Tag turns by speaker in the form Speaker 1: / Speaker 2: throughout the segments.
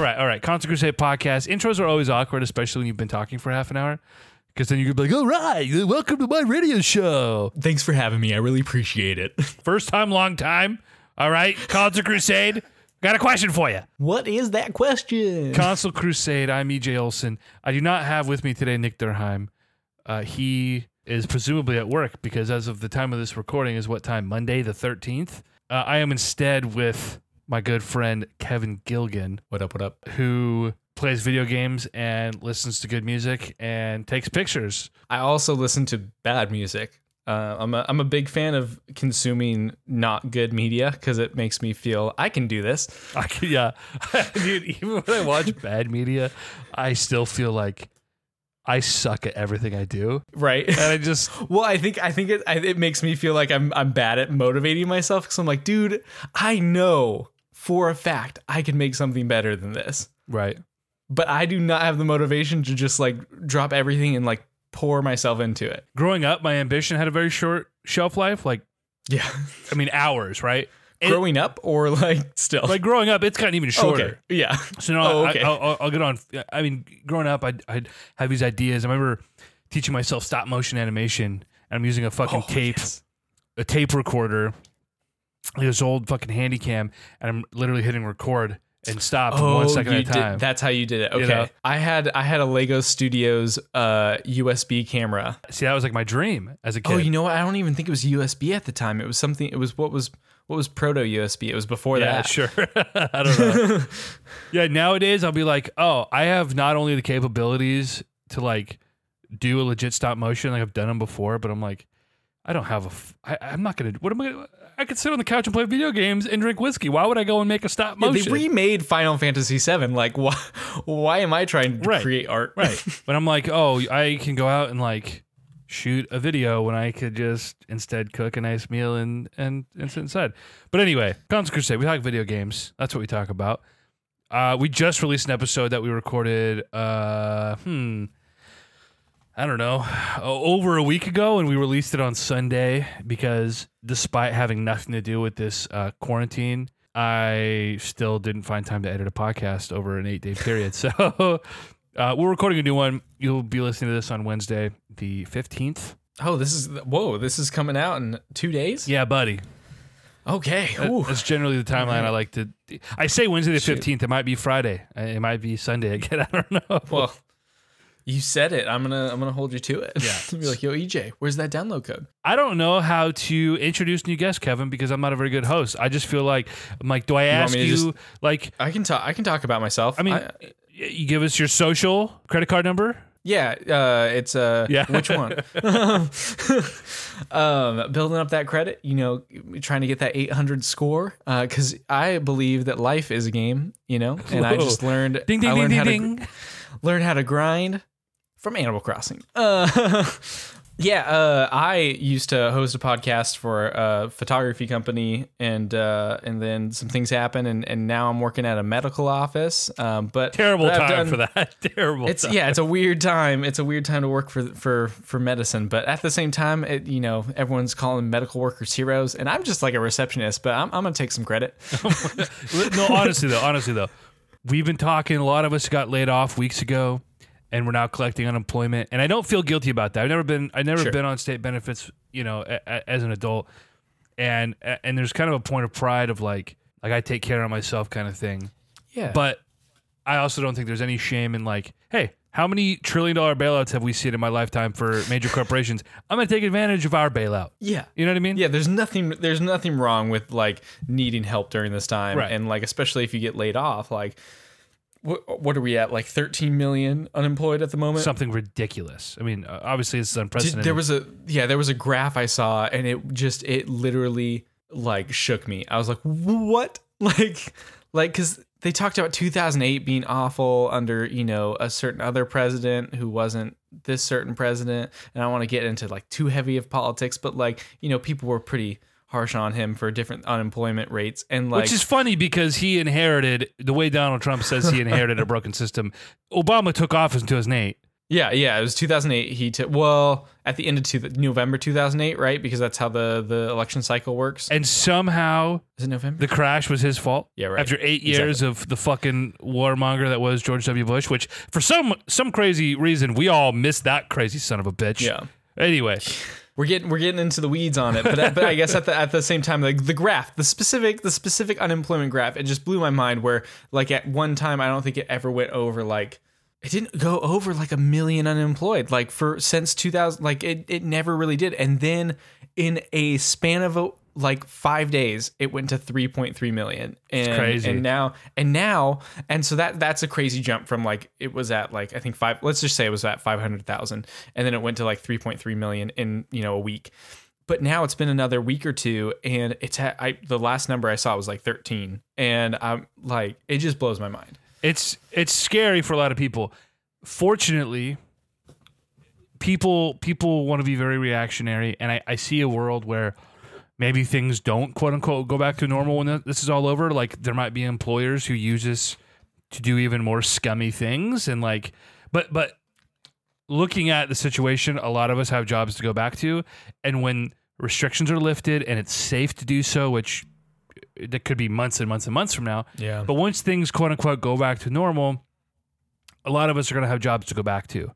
Speaker 1: all right, all right. Console Crusade podcast. Intros are always awkward, especially when you've been talking for half an hour. Because then you could be like, all right, welcome to my radio show.
Speaker 2: Thanks for having me. I really appreciate it.
Speaker 1: First time, long time. All right, Console Crusade. Got a question for you.
Speaker 2: What is that question?
Speaker 1: Console Crusade. I'm EJ Olson. I do not have with me today Nick Durheim. Uh, he is presumably at work because as of the time of this recording is what time? Monday the 13th. Uh, I am instead with my good friend Kevin Gilgan,
Speaker 2: What up? What up?
Speaker 1: who plays video games and listens to good music and takes pictures.
Speaker 2: I also listen to bad music. Uh, I'm a, I'm a big fan of consuming not good media because it makes me feel I can do this.
Speaker 1: I can, yeah, dude. Even when I watch bad media, I still feel like I suck at everything I do,
Speaker 2: Right.
Speaker 1: and I just
Speaker 2: well, I think I think it I, it makes me feel like I'm I'm bad at motivating myself because I'm like, dude, I know for a fact I can make something better than this,
Speaker 1: right.
Speaker 2: but I do not have the motivation to just like drop everything and like pour myself into it.
Speaker 1: Growing up, my ambition had a very short shelf life. Like,
Speaker 2: Yeah.
Speaker 1: I mean, hours, right?
Speaker 2: Growing up or like still
Speaker 1: like growing up, it's gotten even shorter.
Speaker 2: Okay. Yeah.
Speaker 1: So no,
Speaker 2: Oh, okay.
Speaker 1: I, will I'll get on. I mean, growing up, I'd, I'd have these ideas. I remember teaching myself stop motion animation, and I'm using a fucking
Speaker 2: Oh,
Speaker 1: tape,
Speaker 2: yes.
Speaker 1: a tape recorder, this old fucking handy cam, and I'm literally hitting record and stop for one second
Speaker 2: Oh, you
Speaker 1: at a time.
Speaker 2: Did, that's how you did it.
Speaker 1: You
Speaker 2: Okay.
Speaker 1: know?
Speaker 2: I had I had a Lego Studios uh, USB camera.
Speaker 1: See, that was like my dream as a kid.
Speaker 2: Oh, you know what? I don't even think it was USB at the time. It was something. It was what was what was proto USB. It was before
Speaker 1: yeah,
Speaker 2: that.
Speaker 1: sure. I don't know. yeah, nowadays I'll be like, oh, I have not only the capabilities to like do a legit stop motion, like I've done them before, but I'm like, I don't have a. F- I, I'm not gonna. What am I? Gonna, I could sit on the couch and play video games and drink whiskey. Why would I go and make a stop
Speaker 2: Yeah,
Speaker 1: motion?
Speaker 2: they remade Final Fantasy VII. Like, why? Why am I trying to
Speaker 1: Right.
Speaker 2: create art?
Speaker 1: right. But I'm like, oh, I can go out and like shoot a video when I could just instead cook a nice meal and and, and sit inside. But anyway, Console Crusade, we talk video games. That's what we talk about. Uh, we just released an episode that we recorded. Uh, hmm. I don't know, over a week ago, and we released it on Sunday because, despite having nothing to do with this uh, quarantine, I still didn't find time to edit a podcast over an eight day period. So uh, we're recording a new one. You'll be listening to this on Wednesday, the 15th.
Speaker 2: Oh, this is whoa! This is coming out in two days.
Speaker 1: Yeah, buddy.
Speaker 2: Okay.
Speaker 1: That-
Speaker 2: Ooh.
Speaker 1: That's generally the timeline I like to. I say Wednesday the
Speaker 2: Shoot.
Speaker 1: 15th. It might be Friday. Uh, It might be Sunday again. I don't know.
Speaker 2: Well, you said it. I'm gonna I'm gonna hold you to it.
Speaker 1: Yeah.
Speaker 2: be like, yo, EJ, where's that download code?
Speaker 1: I don't know how to introduce new guests, Kevin, because I'm not a very good host. I just feel like I'm like, do I ask you
Speaker 2: just-
Speaker 1: like
Speaker 2: I can talk. I can talk about myself.
Speaker 1: I mean, you give us your social credit card number?
Speaker 2: yeah. Uh, it's uh,
Speaker 1: Yeah.
Speaker 2: Which one? um, building up that credit. You know, trying to get that 800 score. Because I believe that life is a game. You know, and I just learned.
Speaker 1: Ding ding
Speaker 2: I
Speaker 1: ding
Speaker 2: learned
Speaker 1: ding
Speaker 2: how to
Speaker 1: ding.
Speaker 2: learn how to grind from Animal Crossing. Uh, yeah, uh, I used to host a podcast for a photography company, and uh, and then some things happened, and, and now I'm working at a medical office. Um, but
Speaker 1: Terrible
Speaker 2: but
Speaker 1: time
Speaker 2: done-
Speaker 1: for that. Terrible.
Speaker 2: It's
Speaker 1: time.
Speaker 2: yeah, it's a weird time. It's a weird time to work for for for medicine, but at the same time, it, you know, everyone's calling medical workers heroes, and I'm just like a receptionist, but I'm I'm gonna take some credit.
Speaker 1: no, honestly though, honestly though, we've been talking. A lot of us got laid off weeks ago, and we're now collecting unemployment. And I don't feel guilty about that. I've never been. I've never
Speaker 2: Sure.
Speaker 1: been on state benefits. You know, a, a- as an adult, and and there's kind of a point of pride of like like I take care of myself kind of thing.
Speaker 2: Yeah,
Speaker 1: But I also don't think there's any shame in like, hey, how many trillion dollar bailouts have we seen in my lifetime for major corporations? I'm gonna take advantage of our bailout.
Speaker 2: yeah,
Speaker 1: You know what I mean?
Speaker 2: Yeah, there's nothing there's nothing wrong with like needing help during this time,
Speaker 1: Right.
Speaker 2: and like especially if you get laid off. Like, what what are we at? Like 13 million unemployed at the moment.
Speaker 1: Something ridiculous. I mean, uh, obviously it's unprecedented.
Speaker 2: there was a yeah, there was a graph I saw, and it just it literally like shook me. I was like, what? Like, like because they talked about 2008 being awful under you know a certain other president who wasn't this certain president, and I want to get into like too heavy of politics, but like you know people were pretty harsh on him for different unemployment rates, and like
Speaker 1: Which is funny because he inherited the way Donald Trump says he inherited a broken system. Obama took office in 2008.
Speaker 2: Yeah, yeah, it was 2008. He took well at the end of two, November 2008, right? Because that's how the the election cycle works.
Speaker 1: And somehow
Speaker 2: Is it November?
Speaker 1: the crash was his fault.
Speaker 2: Yeah, right.
Speaker 1: After eight years of the fucking warmonger that was George W. Bush, which for some some crazy reason we all missed that crazy son of a bitch.
Speaker 2: Yeah.
Speaker 1: Anyway,
Speaker 2: we're getting we're getting into the weeds on it, but but I guess at the at the same time, like the graph, the specific the specific unemployment graph, it just blew my mind. Where like at one time, I don't think it ever went over like it didn't go over like a million unemployed like for since 2000 like it, it never really did and then in a span of a, like five days it went to 3.3 million and,
Speaker 1: crazy.
Speaker 2: and now and now and so that that's a crazy jump from like it was at like i think five let's just say it was at 500000 and then it went to like 3.3 million in you know a week but now it's been another week or two and it's at I, the last number i saw was like 13 and i'm like it just blows my mind
Speaker 1: it's it's scary for a lot of people. Fortunately, people people want to be very reactionary, and I, I see a world where maybe things don't quote unquote go back to normal when this is all over. Like there might be employers who use this to do even more scummy things, and like, but but looking at the situation, a lot of us have jobs to go back to, and when restrictions are lifted and it's safe to do so, which uh, that could be months and months and months from now.
Speaker 2: Yeah.
Speaker 1: But once things quote unquote go back to normal, a lot of us are going to have jobs to go back to.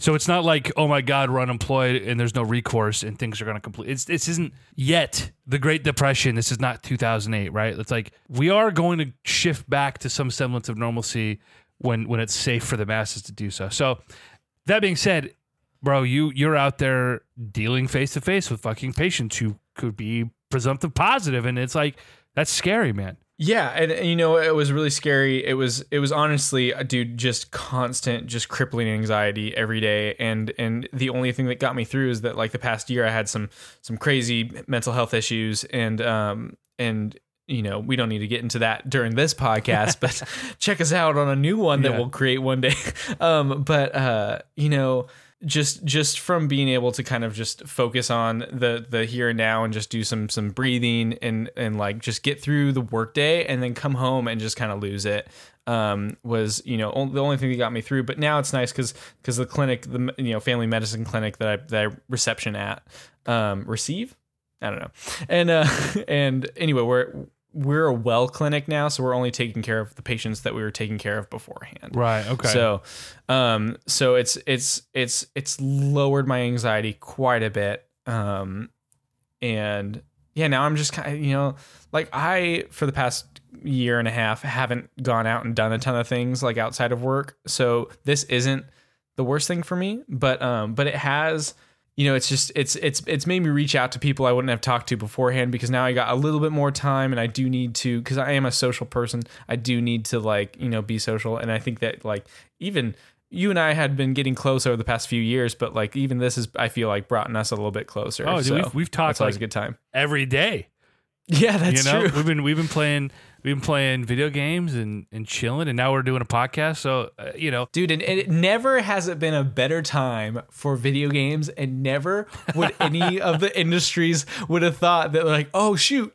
Speaker 1: So it's not like, oh my God, we're unemployed and there's no recourse and things are going to complete. It's this isn't yet the Great Depression. This is not 2008, right? It's like we are going to shift back to some semblance of normalcy when when it's safe for the masses to do so. So that being said, bro, you you're out there dealing face to face with fucking patients who could be presumptive positive, and it's like that's scary, man.
Speaker 2: Yeah, and, and, you know it was really scary. It was it was honestly, uh, dude, just constant, just crippling anxiety every day. And and the only thing that got me through is that like the past year I had some some crazy mental health issues, and um and you know we don't need to get into that during this podcast, but check us out on a new one that
Speaker 1: Yeah.
Speaker 2: we'll create one day. Um, but uh, you know just just from being able to kind of just focus on the the here and now and just do some some breathing and and like just get through the workday and then come home and just kind of lose it um, was you know the only thing that got me through. But now it's nice because because the clinic the you know family medicine clinic that I that I reception at um, receive I don't know and uh, and anyway we're we're a well clinic now so we're only taking care of the patients that we were taking care of beforehand
Speaker 1: Right. Okay.
Speaker 2: so, um, so it's it's it's it's lowered my anxiety quite a bit. Um, and yeah, now I'm just kind of you know like I for the past year and a half haven't gone out and done a ton of things like outside of work. So this isn't the worst thing for me, but um, but it has you know, it's just it's it's it's made me reach out to people I wouldn't have talked to beforehand because now I got a little bit more time and I do need to because I am a social person. I do need to like you know be social, and I think that like even you and I had been getting close over the past few years, but like even this is I feel like brought us a little bit closer.
Speaker 1: Oh, dude,
Speaker 2: so
Speaker 1: we've- we've talked,
Speaker 2: That's
Speaker 1: like,
Speaker 2: a good time.
Speaker 1: every day.
Speaker 2: Yeah, that's
Speaker 1: you know,
Speaker 2: true.
Speaker 1: we've been we've been playing we've been playing video games and and chilling, and now we're doing a podcast. So uh, you know,
Speaker 2: Dude, and it never has it been a better time for video games, and never would any of the industries would have thought that like, oh shoot,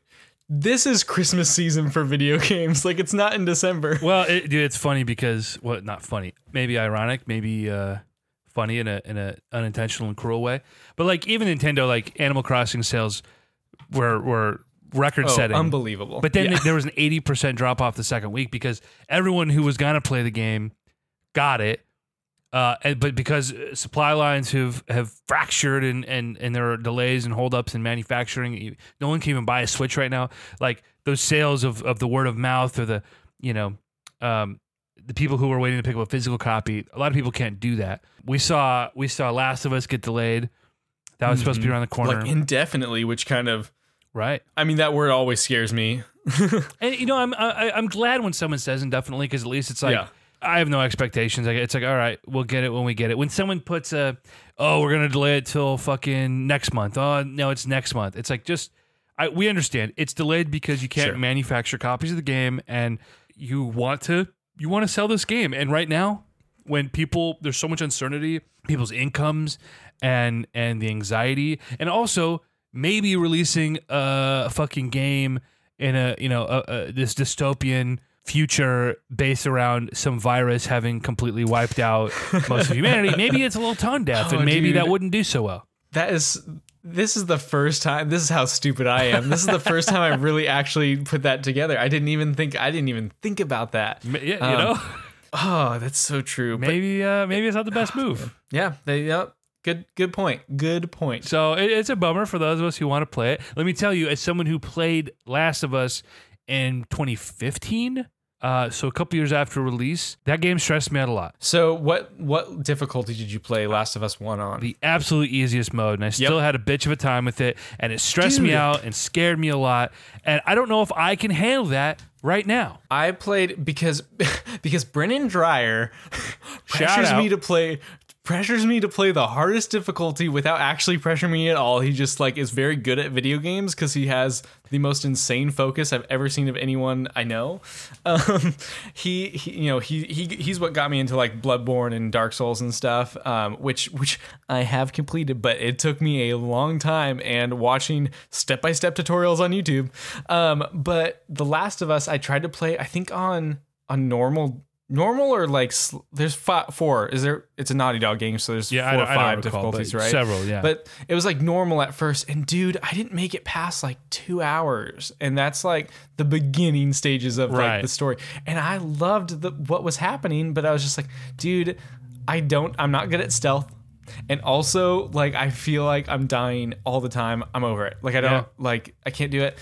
Speaker 2: this is Christmas season for video games. Like it's not in December.
Speaker 1: well, it, dude, it's funny because well, not funny, maybe ironic, maybe uh, funny in a in a unintentional and cruel way. But like even Nintendo, like Animal Crossing sales were were record
Speaker 2: Oh,
Speaker 1: setting.
Speaker 2: unbelievable.
Speaker 1: But then
Speaker 2: Yeah.
Speaker 1: there was an 80% drop off the second week because everyone who was going to play the game got it. Uh, and, but because uh, supply lines have, have fractured and, and, and there are delays and holdups in manufacturing, no one can even buy a Switch right now. Like those sales of, of the word of mouth or the, you know, um, the people who were waiting to pick up a physical copy, a lot of people can't do that. We saw we saw Last of Us get delayed. That was supposed to be around the corner,
Speaker 2: like indefinitely, which kind of
Speaker 1: right?
Speaker 2: I mean that word always scares me.
Speaker 1: And you know, I'm I, I'm glad when someone says indefinitely because at least it's like
Speaker 2: Yeah.
Speaker 1: I have no expectations. Like it's like all right, we'll get it when we get it. When someone puts a oh we're gonna delay it till fucking next month. Oh no, it's next month. It's like just I we understand it's delayed because you can't
Speaker 2: Sure.
Speaker 1: manufacture copies of the game and you want to you want to sell this game. And right now, when people there's so much uncertainty, people's incomes and and the anxiety, and also maybe releasing a fucking game in a you know a, a, this dystopian future based around some virus having completely wiped out most of humanity. Maybe it's a little tone deaf,
Speaker 2: Oh,
Speaker 1: and maybe
Speaker 2: dude.
Speaker 1: that wouldn't do so well.
Speaker 2: That is this is the first time this is how stupid I am. This is the first time I really actually put that together. I didn't even think I didn't even think about that.
Speaker 1: Yeah, you
Speaker 2: Um,
Speaker 1: know,
Speaker 2: Oh, that's so true. But
Speaker 1: maybe uh, maybe it's not the best move.
Speaker 2: yeah, they yep. Good good point. Good point.
Speaker 1: So it, it's a bummer for those of us who want to play it. Let me tell you, as someone who played Last of Us in 2015, uh, so a couple years after release, that game stressed me out a lot.
Speaker 2: So what what difficulty did you play Last of Us 1 on?
Speaker 1: The absolute easiest mode, and I still had a bitch of a time with it, and it stressed me out and scared me a lot. And I don't know if I can handle that right now.
Speaker 2: I played because because Brennan Dreyer
Speaker 1: Shout
Speaker 2: pressures me to play pressures me to play the hardest difficulty without actually pressuring me at all. He just like is very good at video games because he has the most insane focus I've ever seen of anyone I know. Um, he, he you know he, he he's what got me into like Bloodborne and Dark Souls and stuff, um, which which I have completed, but it took me a long time and watching step by step tutorials on YouTube. Um, but The Last of Us, I tried to play. I think on a normal. Normal or like sl- there's fi- four. Is there? It's a Naughty Dog game, so there's
Speaker 1: Yeah, I
Speaker 2: four
Speaker 1: don't-
Speaker 2: or
Speaker 1: I
Speaker 2: five
Speaker 1: recall,
Speaker 2: difficulties, right?
Speaker 1: several, yeah.
Speaker 2: But it was like normal at first, and dude, I didn't make it past like two hours, and that's like the beginning stages of
Speaker 1: Right.
Speaker 2: like the story. And I loved the what was happening, but I was just like, dude, I don't. I'm not good at stealth. And also, like, I feel like I'm dying all the time. I'm over it. Like, I don't,
Speaker 1: Yeah.
Speaker 2: like, I can't do it.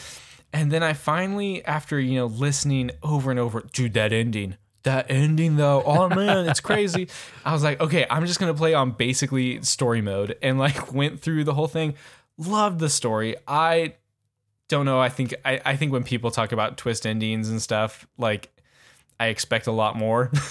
Speaker 2: And then I finally, after, you know, listening over and over, dude, that ending, that ending though, oh man, it's crazy. I was like, okay, I'm just going to play on basically story mode and like went through the whole thing. Loved the story. I don't know. I think, I, I think when people talk about twist endings and stuff, like, I expect a lot more. and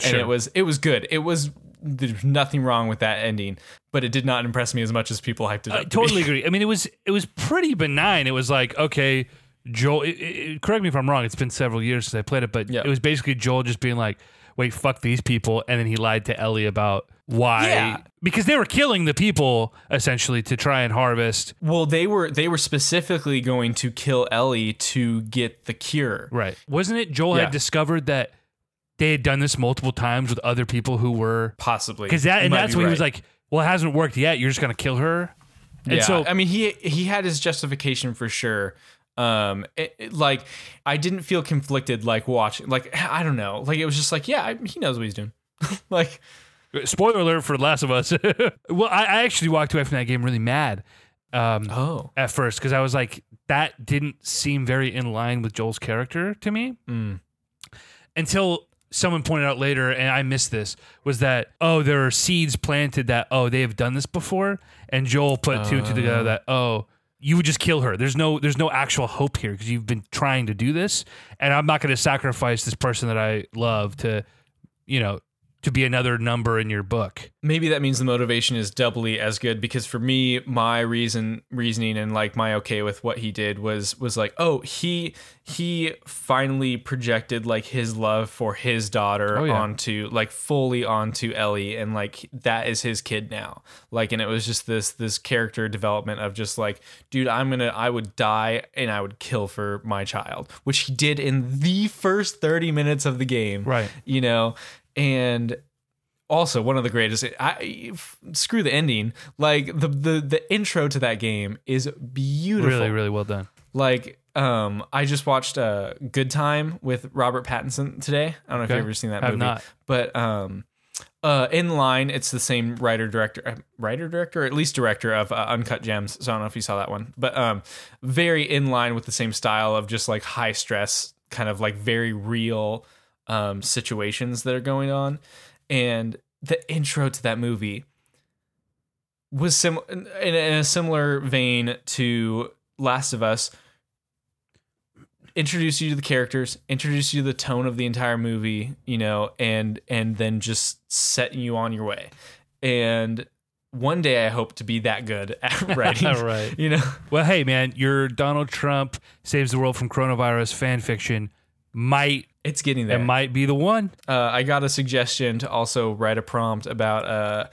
Speaker 1: Sure.
Speaker 2: it was, it was good. It was, there's nothing wrong with that ending, but it did not impress me as much as people hyped it up.
Speaker 1: I
Speaker 2: to be.
Speaker 1: totally agree. I mean, it was it was pretty benign. It was like, okay, Joel. It, it, correct me if I'm wrong. It's been several years since I played it, but
Speaker 2: Yeah.
Speaker 1: it was basically Joel just being like, "Wait, fuck these people," and then he lied to Ellie about why
Speaker 2: Yeah.
Speaker 1: because they were killing the people essentially to try and harvest.
Speaker 2: Well, they were they were specifically going to kill Ellie to get the cure.
Speaker 1: Right? Wasn't it Joel
Speaker 2: Yeah.
Speaker 1: had discovered that they had done this multiple times with other people who were
Speaker 2: Possibly
Speaker 1: because that and that's when he was like, "Well, it hasn't worked yet. You're just gonna kill her." And
Speaker 2: yeah.
Speaker 1: so
Speaker 2: I mean, he he had his justification for sure. Um, it- it- like I didn't feel conflicted like watching. Like I don't know. Like it was just like yeah, I, he knows what he's doing. like
Speaker 1: Spoiler alert for The Last of Us. well, I, I actually walked away from that game really mad um,
Speaker 2: oh
Speaker 1: at first because I was like, that didn't seem very in line with Joel's character to me.
Speaker 2: Mm.
Speaker 1: Until someone pointed out later, and I missed this, was that, oh, there are seeds planted that, oh, they have done this before. And Joel put two and two together that, oh, you would just kill her. There's no there's no actual hope here because you've been trying to do this, and I'm not going to sacrifice this person that I love to, you know, to be another number in your book.
Speaker 2: maybe that means the motivation is doubly as good because for me my reason reasoning and like my okay with what he did was was like oh he he finally projected like his love for his daughter
Speaker 1: Oh, yeah.
Speaker 2: onto like fully onto Ellie and like that is his kid now like and it was just this this character development of just like dude I'm gonna I would die and I would kill for my child which he did in the first 30 minutes of the game
Speaker 1: Right.
Speaker 2: you know and also one of the greatest I f- screw the ending. Like the the the intro to that game is beautiful.
Speaker 1: Really, really well done.
Speaker 2: like um I just watched uh Good Time with Robert Pattinson today. I don't know if you've ever seen that
Speaker 1: Have
Speaker 2: movie.
Speaker 1: not.
Speaker 2: but um uh in line it's the same writer director uh, writer director or at least director of uh, Uncut Gems. So I don't know if you saw that one. But um very in line with the same style of just like high stress kind of like very real um situations that are going on and the intro to that movie was sim in, in a similar vein to Last of Us. Introduce you to the characters, introduce you to the tone of the entire movie, you know, and and then just setting you on your way. And one day I hope to be that good at writing,
Speaker 1: Right.
Speaker 2: You know,
Speaker 1: Well, hey, man, your Donald Trump saves the world from coronavirus fan fiction might
Speaker 2: it's getting there.
Speaker 1: it might be the one.
Speaker 2: uh, I got a suggestion to also write a prompt about uh,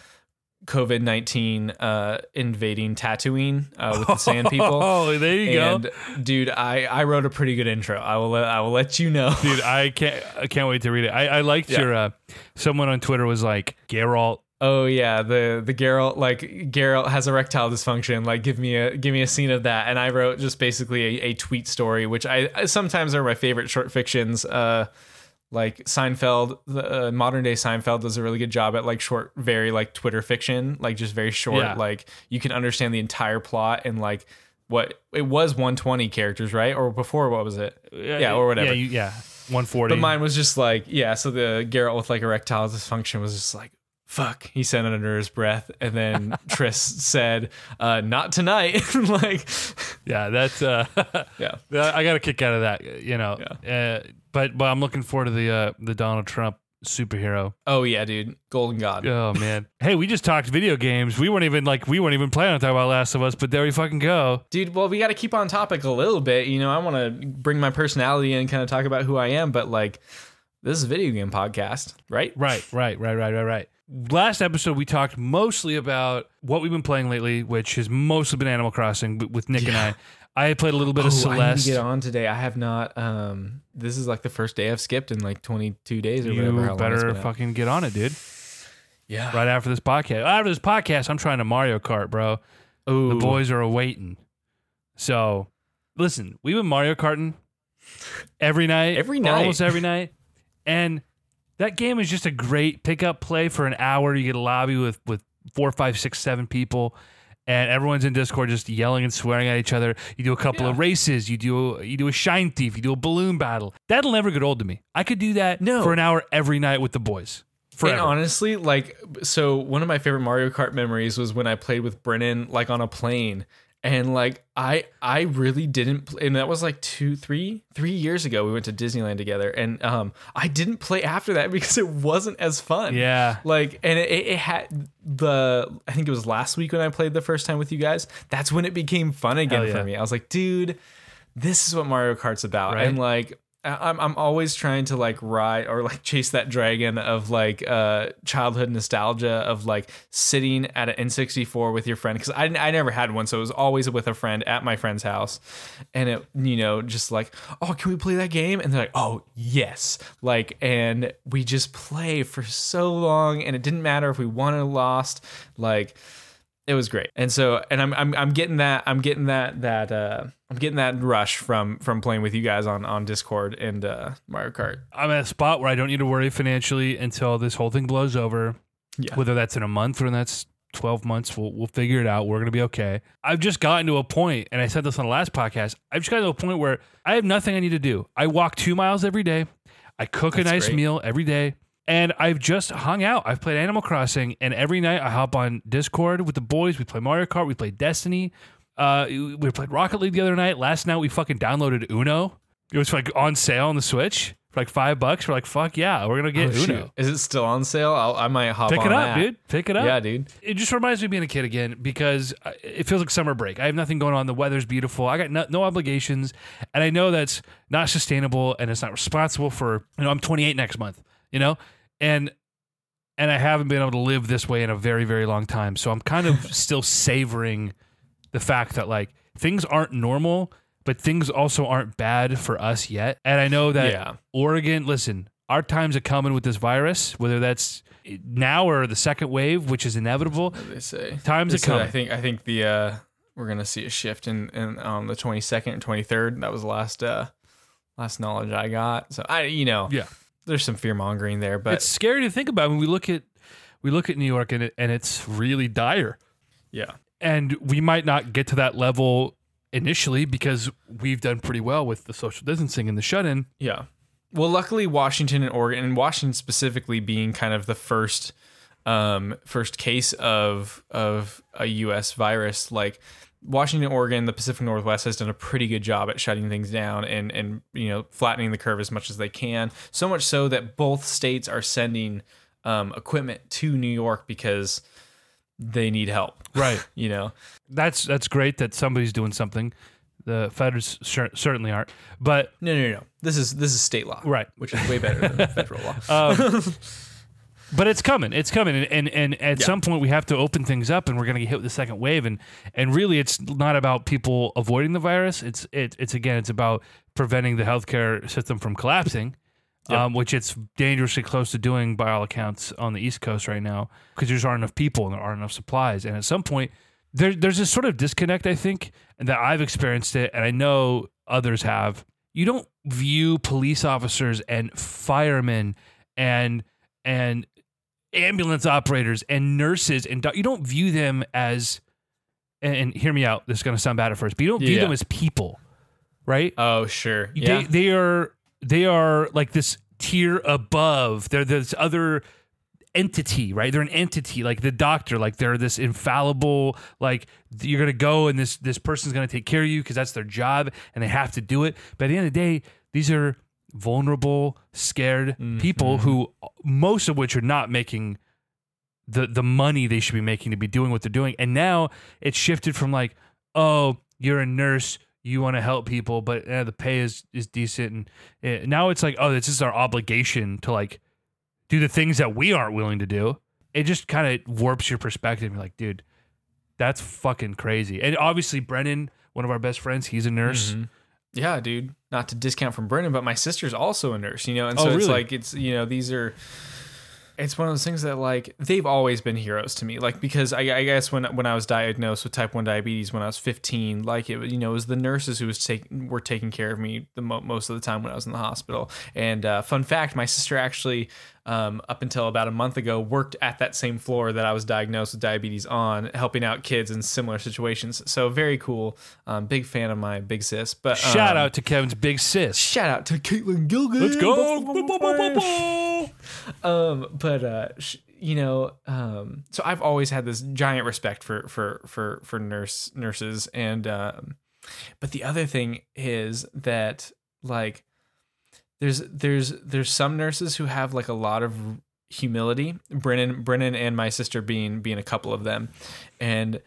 Speaker 2: COVID nineteen uh, invading Tatooine uh, with the Sand People.
Speaker 1: Oh, there you go.
Speaker 2: Dude, I, I wrote a pretty good intro. I will let, I will let you know.
Speaker 1: Dude, I can't I can't wait to read it. I, I liked
Speaker 2: Yeah.
Speaker 1: your uh someone on Twitter was like Geralt
Speaker 2: Oh yeah, the the Geralt like Geralt has erectile dysfunction. Like give me a give me a scene of that. And I wrote just basically a, a tweet story, which I, I sometimes are my favorite short fictions. Uh, like Seinfeld, the uh, modern day Seinfeld does a really good job at like short, very like Twitter fiction, like just very short.
Speaker 1: Yeah.
Speaker 2: Like you can understand the entire plot and like what it was 120 characters, right? Or before what was it? Yeah, or whatever.
Speaker 1: Yeah, you, yeah. 140.
Speaker 2: But mine was just like, yeah. So the Geralt with like erectile dysfunction was just like, fuck. He said it under his breath, and then Triss said, uh, "Not tonight." like,
Speaker 1: yeah, that's uh
Speaker 2: yeah,
Speaker 1: I got a kick out of that, you know. Uh, but but I'm looking forward to the uh the Donald Trump superhero.
Speaker 2: oh yeah, dude, Golden God.
Speaker 1: Oh man. hey, we just talked video games. We weren't even like we weren't even planning on talking about Last of Us, but there we fucking go.
Speaker 2: Dude, well, we got to keep on topic a little bit. You know, I want to bring my personality in and kind of talk about who I am, but like, this is a video game podcast, right?
Speaker 1: Right, right, right, right, right, right. Last episode, we talked mostly about what we've been playing lately, which has mostly been Animal Crossing with Nick and I. I played a little bit of
Speaker 2: Oh, I need to
Speaker 1: Celeste.
Speaker 2: get on today. I have not. Um, this is like the first day I've skipped in like 22 days or whatever.
Speaker 1: You
Speaker 2: it's
Speaker 1: better
Speaker 2: been out.
Speaker 1: fucking get on it, dude.
Speaker 2: yeah.
Speaker 1: Right after this podcast. After this podcast, I'm trying to Mario Kart, bro.
Speaker 2: Ooh.
Speaker 1: The boys are awaiting. So, listen, we've been Mario Karting every night,
Speaker 2: Every night.
Speaker 1: almost every night, and that game is just a great pickup play for an hour. You get a lobby with with four, five, six, seven people. And everyone's in Discord just yelling and swearing at each other. You do a couple of races. You do you do a shine thief. You do a balloon battle. That'll never get old to me. I could do that
Speaker 2: No.
Speaker 1: for an hour every night with the boys. Forever.
Speaker 2: And honestly, like, so one of my favorite Mario Kart memories was when I played with Brennan, like on a plane, and like I, I really didn't, play, and that was like two, three, three years ago. We went to Disneyland together, and um, I didn't play after that because it wasn't as fun.
Speaker 1: yeah.
Speaker 2: Like, and it, it had the, I think it was last week when I played the first time with you guys. That's when it became fun again
Speaker 1: yeah.
Speaker 2: for me. I was like, dude, this is what Mario Kart's about.
Speaker 1: Right.
Speaker 2: And like, I'm, I'm always trying to like ride or like chase that dragon of like uh childhood nostalgia of like sitting at an N64 with your friend because I, I never had one so it was always with a friend at my friend's house. And it you know just like oh can we play that game? And they're like oh yes. Like and we just play for so long and it didn't matter if we won or lost. Like it was great and so and i'm i'm, I'm getting that i'm getting that that uh i'm getting that rush from from playing with you guys on on discord and uh mario kart
Speaker 1: I'm at a spot where I don't need to worry financially until this whole thing blows over.
Speaker 2: Yeah.
Speaker 1: Whether that's in a month or that's 12 months, we'll, we'll figure it out. We're going to be okay. I've just gotten to a point, and I said this on the last podcast. I've just gotten to a point where I have nothing I need to do. I walk two miles every day. I cook a nice
Speaker 2: great.
Speaker 1: meal every day. And I've just hung out. I've played Animal Crossing, and every night I hop on Discord with the boys. We play Mario Kart. We play Destiny. Uh, we played Rocket League the other night. Last night we fucking downloaded Uno. It was like on sale on the Switch for like five bucks. We're like, fuck yeah, we're gonna get
Speaker 2: Oh, shoot.
Speaker 1: Uno.
Speaker 2: is it still on sale I'll, i might hop
Speaker 1: Pick
Speaker 2: on
Speaker 1: it up,
Speaker 2: that.
Speaker 1: dude. Pick it up.
Speaker 2: yeah dude
Speaker 1: It just reminds me of being a kid again because it feels like summer break. I have nothing going on. The weather's beautiful. I got no, no obligations, and I know that's not sustainable and it's not responsible for. You know, I'm 28 next month. You know, and and I haven't been able to live this way in a very very long time. So I'm kind of still savoring the fact that like things aren't normal, but things also aren't bad for us yet. And I know that
Speaker 2: yeah
Speaker 1: Oregon, listen, our times are coming with this virus, whether that's now or the second wave, which is inevitable.
Speaker 2: they say
Speaker 1: Times
Speaker 2: They
Speaker 1: are
Speaker 2: said, i
Speaker 1: coming.
Speaker 2: think i think the uh we're gonna see a shift in, in on the 22nd and 23rd that was the last uh last knowledge i got so i you know
Speaker 1: Yeah.
Speaker 2: There's some fear mongering there but
Speaker 1: it's scary to think about when we look at we look at New York and it, and it's really dire.
Speaker 2: yeah
Speaker 1: And we might not get to that level initially because we've done pretty well with the social distancing and the shut-in.
Speaker 2: Yeah. Well, luckily, Washington and Oregon, and Washington specifically being kind of the first, um, first case of of a U.S. virus, like Washington, Oregon, the Pacific Northwest has done a pretty good job at shutting things down and and you know flattening the curve as much as they can. So much so that both states are sending um, equipment to New York because they need help.
Speaker 1: Right.
Speaker 2: You know.
Speaker 1: That's that's great that somebody's doing something. The feds cer- certainly aren't. But
Speaker 2: No, no, no. This is this is state law,
Speaker 1: right.
Speaker 2: which is way better than federal law.
Speaker 1: Um, but it's coming. It's coming, and and, and at some point we have to open things up, and we're going to get hit with the second wave, and and really, it's not about people avoiding the virus. It's it, it's again, it's about preventing the healthcare system from collapsing,
Speaker 2: Yep.
Speaker 1: um, which it's dangerously close to doing by all accounts on the East Coast right now because there just aren't enough people and there aren't enough supplies, and at some point. There, there's this sort of disconnect, I think, that I've experienced it, and I know others have. You don't view police officers and firemen and and ambulance operators and nurses and doc- you don't view them as and, and hear me out this is going to sound bad at first but you don't view
Speaker 2: Yeah.
Speaker 1: them as people right
Speaker 2: Oh, sure. Yeah.
Speaker 1: they, they are they are like this tier above they're this other entity right they're an entity like the doctor like they're this infallible like you're gonna go and this this person's gonna take care of you because that's their job and they have to do it but at the end of the day these are vulnerable scared people who most of which are not making the the money they should be making to be doing what they're doing. And now it's shifted from like oh you're a nurse you want to help people but eh, the pay is is decent. And eh, now it's like oh this is our obligation to like do the things that we aren't willing to do. It just kind of warps your perspective. You're like dude that's fucking crazy. And obviously brennan one of our best friends he's a nurse.
Speaker 2: Mhm. Yeah, dude. Not to discount from Brennan, but my sister's also a nurse, you know, and so
Speaker 1: Oh,
Speaker 2: it's like it's you know these are. It's one of those things that like they've always been heroes to me, like because I, I guess when when I was diagnosed with type one diabetes when I was fifteen, like it you know it was the nurses who was taking were taking care of me the mo- most of the time when I was in the hospital. And uh, fun fact, my sister actually um, up until about a month ago worked at that same floor that I was diagnosed with diabetes on, helping out kids in similar situations. So very cool. Um, big fan of my big sis. But
Speaker 1: shout
Speaker 2: um,
Speaker 1: out to kevin's big sis
Speaker 2: Shout out to Caitlin Gilgan.
Speaker 1: let's go
Speaker 2: Um, but uh, sh- you know, um, so I've always had this giant respect for for for for nurse nurses, and um, but the other thing is that like there's there's there's some nurses who have like a lot of humility. Brennan Brennan and my sister being being a couple of them, and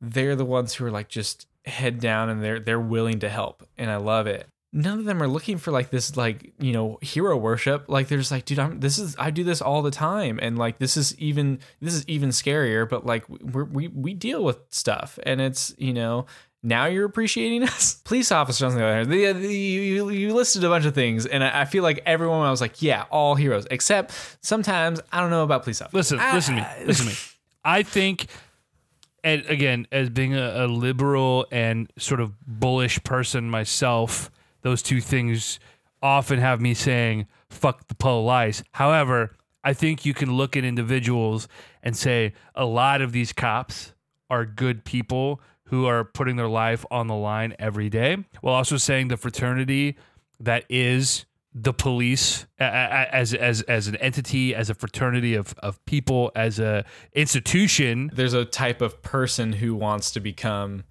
Speaker 2: they're the ones who are like just head down and they're they're willing to help, and I love it. None of them are looking for like this like you know hero worship. Like they're just like dude i'm this is i do this all the time. And like this is even this is even scarier but like we're, we we deal with stuff. And it's you know now you're appreciating us police officers on the other hand the, uh, the, you, you listed a bunch of things and I, I feel like everyone i was like yeah all heroes except sometimes i don't know about police officers
Speaker 1: Listen,
Speaker 2: I-
Speaker 1: listen to me. Listen to me. I think, and again, as being a, a liberal and sort of bullish person myself, those two things often have me saying "fuck the police." However, I think you can look at individuals and say a lot of these cops are good people who are putting their life on the line every day, while also saying the fraternity that is the police as as as an entity, as a fraternity of of people, as a institution.
Speaker 2: there's a type of person who wants to become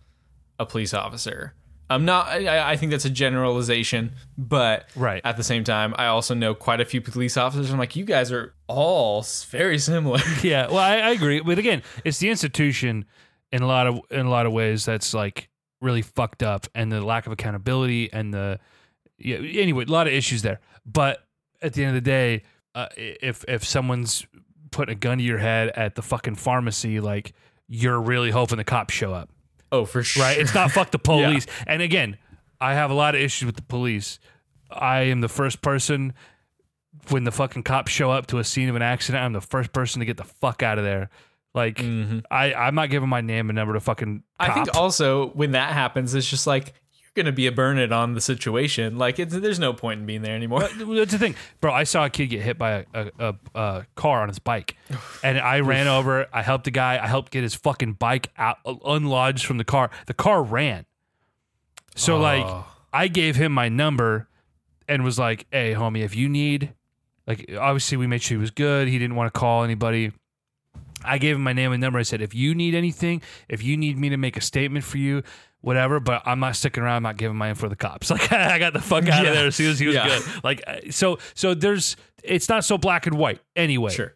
Speaker 2: a police officer. I'm not. I, I think that's a generalization, but
Speaker 1: Right.
Speaker 2: at the same time, I also know quite a few police officers. I'm like, you guys are all very similar.
Speaker 1: Yeah, well, I, I agree, but again, it's the institution in a lot of in a lot of ways that's like really fucked up, and the lack of accountability and the yeah. Anyway, a lot of issues there. But at the end of the day, uh, if if someone's putting a gun to your head at the fucking pharmacy, like you're really hoping the cops show up.
Speaker 2: oh, for sure.
Speaker 1: right? It's not fuck the police. And again, I have a lot of issues with the police. I am the first person when the fucking cops show up to a scene of an accident. I'm the first person to get the fuck out of there. Like mm-hmm. I, I'm not giving my name and number to fucking. Cop.
Speaker 2: I think also when that happens, it's just like you're gonna be a burn it on the situation. Like it's, there's no point in being there anymore.
Speaker 1: That's the thing, bro. I saw a kid get hit by a, a, a, car on his bike, and I ran over. I helped the guy. I helped get his fucking bike out, uh, unlodged from the car. The car ran. So like,
Speaker 2: Oh.
Speaker 1: I gave him my number, and was like, "Hey, homie, if you need, like, obviously we made sure he was good. He didn't want to call anybody." I gave him my name and number. I said, if you need anything, if you need me to make a statement for you, whatever, but I'm not sticking around. I'm not giving my info to the cops. Like I got the fuck out
Speaker 2: Yeah.
Speaker 1: of there as soon as he was
Speaker 2: Yeah.
Speaker 1: good. Like uh, so, so there's it's not so black and white anyway.
Speaker 2: Sure.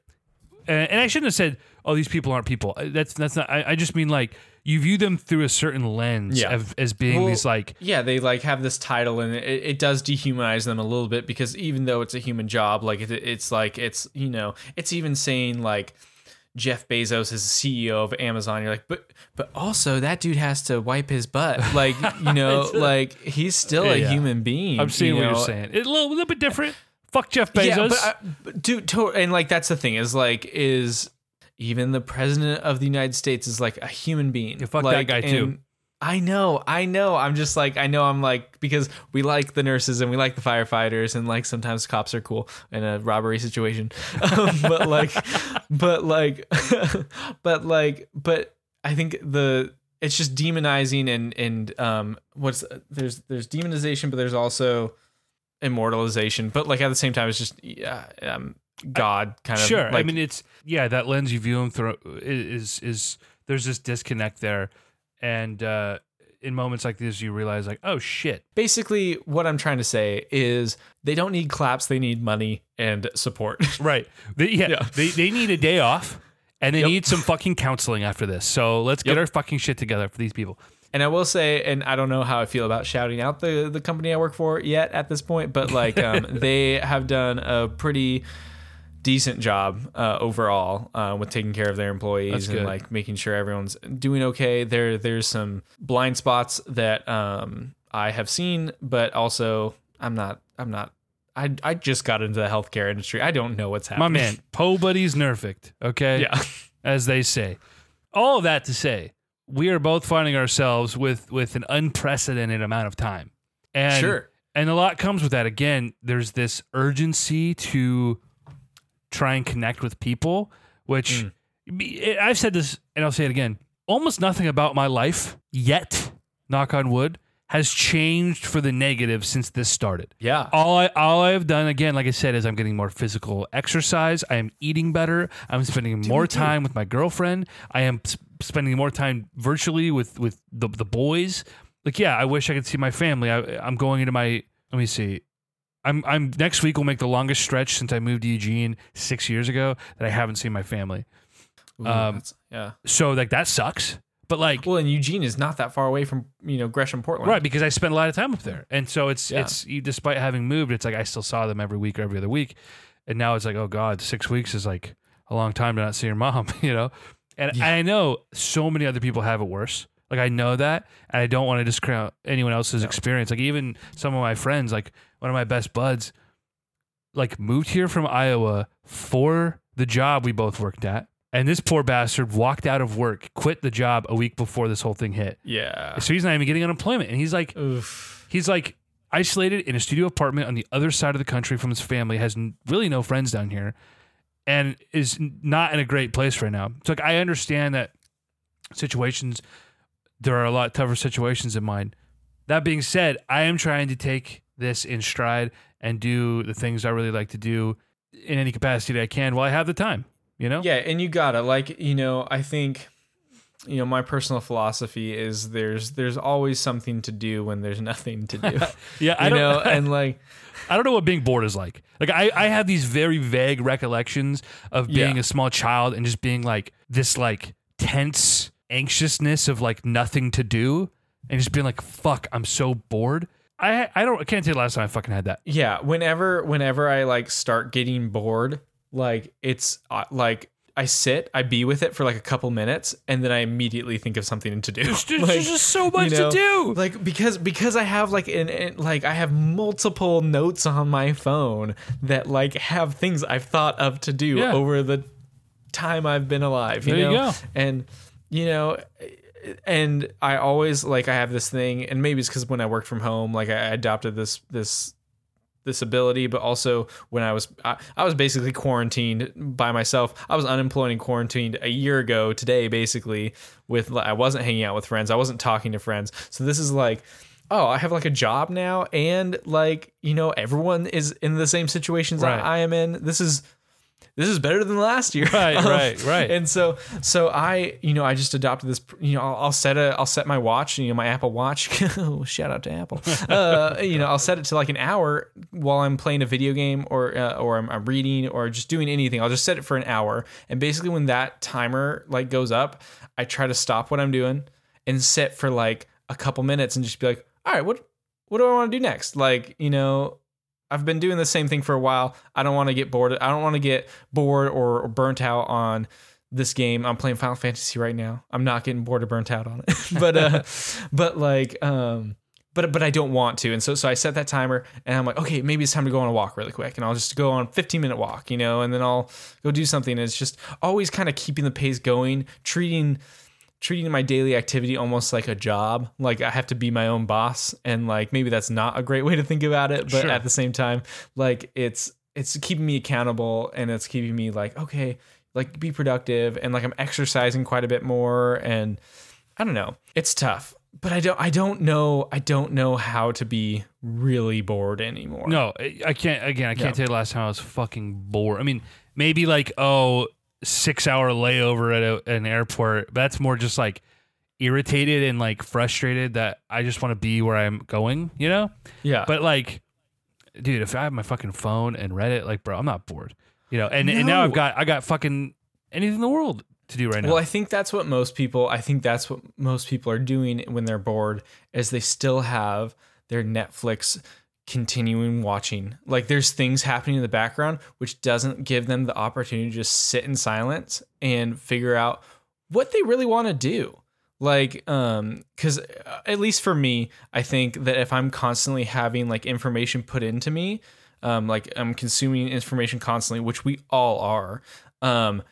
Speaker 1: and, and I shouldn't have said, "Oh, these people aren't people." Uh, That's that's not. I, I just mean like you view them through a certain lens
Speaker 2: Yeah.
Speaker 1: of, as being
Speaker 2: Well,
Speaker 1: these like
Speaker 2: yeah they like have this title and it, it does dehumanize them a little bit because even though it's a human job like it, it's like it's you know it's even saying like jeff bezos is the ceo of amazon you're like but but also that dude has to wipe his butt like you know like he's still a
Speaker 1: Yeah.
Speaker 2: human being
Speaker 1: I'm seeing
Speaker 2: you
Speaker 1: what
Speaker 2: know?
Speaker 1: you're saying. It's a little, little bit different. Fuck Jeff Bezos.
Speaker 2: Yeah, but, I, but dude, to, and like that's the thing is like is even the president of the United States is like a human being.
Speaker 1: Yeah, fuck that
Speaker 2: Like,
Speaker 1: guy, too.
Speaker 2: I know, I know. I'm just like I know. I'm like because we like the nurses and we like the firefighters and like sometimes cops are cool in a robbery situation, um, but like, but like, but like, but I think the it's just demonizing and and um what's there's there's demonization, but there's also immortalization. But like at the same time, it's just yeah, um, God kind of
Speaker 1: sure. I mean, it's yeah. That lens you view them through is is there's this disconnect there, and uh, in moments like this, you realize like, oh shit.
Speaker 2: basically what I'm trying to say is they don't need claps, they need money and support.
Speaker 1: Right. They, yeah.
Speaker 2: Yeah.
Speaker 1: They they need a day off. And they
Speaker 2: Yep.
Speaker 1: need some fucking counseling after this. So let's get our fucking shit together for these people.
Speaker 2: And I will say, and I don't know how I feel about shouting out the the company I work for yet at this point, but like um, they have done a pretty decent job uh, overall uh, with taking care of their employees and like making sure everyone's doing okay. There there's some blind spots that um, I have seen, but also I'm not I'm not. I, I just got into the healthcare industry. I don't know what's happening.
Speaker 1: My man, Po Buddy's nerfed. Okay.
Speaker 2: Yeah.
Speaker 1: As they say. All of that to say, we are both finding ourselves with with an unprecedented amount of time. And
Speaker 2: Sure.
Speaker 1: and a lot comes with that. Again, there's this urgency to try and connect with people, which
Speaker 2: Mm.
Speaker 1: I've said this and I'll say it again. Almost nothing about my life yet, knock on wood, has changed for the negative since this started.
Speaker 2: Yeah.
Speaker 1: All I all I have done again, like I said, is I'm getting more physical exercise. I am eating better. I'm spending more time with my girlfriend. I am s- spending more time virtually with with the the boys. Like, yeah, I wish I could see my family. I, I'm going into my. Let me see. I'm I'm next week will make the longest stretch since I moved to Eugene six years ago that I haven't seen my family.
Speaker 2: Ooh,
Speaker 1: Um,
Speaker 2: yeah.
Speaker 1: So like that sucks. But like
Speaker 2: Well, and Eugene is not that far away from you know Gresham, Portland.
Speaker 1: Right, because I spent a lot of time up there, and so it's
Speaker 2: Yeah.
Speaker 1: it's despite having moved, it's like I still saw them every week or every other week, and now it's like oh god, six weeks is like a long time to not see your mom, you know, and
Speaker 2: Yeah.
Speaker 1: I know so many other people have it worse. Like I know that, and I don't want to discount anyone else's
Speaker 2: No.
Speaker 1: experience. Like even some of my friends, like one of my best buds, like moved here from Iowa for the job we both worked at. And this poor bastard walked out of work, quit the job a week before this whole thing hit.
Speaker 2: Yeah.
Speaker 1: So he's not even getting unemployment. And he's like,
Speaker 2: Oof.
Speaker 1: he's like isolated in a studio apartment on the other side of the country from his family, has really no friends down here, and is not in a great place right now. So like I understand that situations there are a lot tougher situations in mine. That being said, I am trying to take this in stride and do the things I really like to do in any capacity that I can while I have the time. You know?
Speaker 2: Yeah, and you gotta like you know I think you know my personal philosophy is there's there's always something to do when there's nothing to do.
Speaker 1: Yeah, I
Speaker 2: you know, and like
Speaker 1: I don't know what being bored is like. Like I, I have these very vague recollections of being
Speaker 2: Yeah.
Speaker 1: a small child and just being like this like tense anxiousness of like nothing to do and just being like fuck I'm so bored. I I don't I can't tell you the last time I fucking had that.
Speaker 2: yeah, whenever whenever I like start getting bored, like it's uh, like I sit, I be with it for like a couple minutes, and then I immediately think of something to do.
Speaker 1: There's, there's
Speaker 2: Like,
Speaker 1: just so much
Speaker 2: you know,
Speaker 1: to do.
Speaker 2: like because because I have like an, an like I have multiple notes on my phone that like have things I've thought of to do
Speaker 1: Yeah.
Speaker 2: over the time I've been alive. You
Speaker 1: There you
Speaker 2: know,
Speaker 1: go.
Speaker 2: and you know, and I always like I have this thing, and maybe it's because when I worked from home, like I adopted this this this ability, but also when I was I, I was basically quarantined by myself. I was unemployed and quarantined a year ago today, basically. With I wasn't hanging out with friends, I wasn't talking to friends. So this is like, oh, I have like a job now, and like you know everyone is in the same situations
Speaker 1: Right.
Speaker 2: I, I am in. This is this is better than last year.
Speaker 1: Right,
Speaker 2: Um,
Speaker 1: right, right.
Speaker 2: And so, so I, you know, I just adopted this. You know, I'll, I'll set a, I'll set my watch. You know, my Apple Watch. shout out to Apple. Uh, you know, I'll set it to like an hour while I'm playing a video game or uh, or I'm, I'm reading or just doing anything. I'll just set it for an hour. And basically, when that timer like goes up, I try to stop what I'm doing and sit for like a couple minutes and just be like, all right, what what do I want to do next? Like, you know, I've been doing the same thing for a while. I don't want to get bored. I don't want to get bored or, burnt out on this game. I'm playing Final Fantasy right now. I'm not getting bored or burnt out on it. but uh but like um but but I don't want to. And so so I set that timer and I'm like, okay, maybe it's time to go on a walk really quick. And I'll just go on a 15 minute walk, you know, and then I'll go do something. And it's just always kind of keeping the pace going, treating treating my daily activity almost like a job. Like I have to be my own boss and like maybe that's not a great way to think about it, but
Speaker 1: Sure.
Speaker 2: at the same time, like it's it's keeping me accountable and it's keeping me like okay, like be productive and like I'm exercising quite a bit more and I don't know. It's tough. But I don't I don't know I don't know how to be really bored anymore.
Speaker 1: No, I can't. Again, I can't
Speaker 2: No.
Speaker 1: tell you the last time I was fucking bored. I mean, maybe like oh, six hour layover at a, an airport. That's more just like irritated and like frustrated that I just want to be where I'm going. You know.
Speaker 2: Yeah.
Speaker 1: But like, dude, if I have my fucking phone and Reddit, like, bro, I'm not bored. You know. And and now I've got I got fucking anything in the world to do right now.
Speaker 2: Well, I think that's what most people. I think that's what most people are doing when they're bored, is they still have their Netflix continuing watching. Like there's things happening in the background which doesn't give them the opportunity to just sit in silence and figure out what they really want to do. Like, um, because at least for me, I think that if I'm constantly having like information put into me, um, like I'm consuming information constantly, which we all are, um,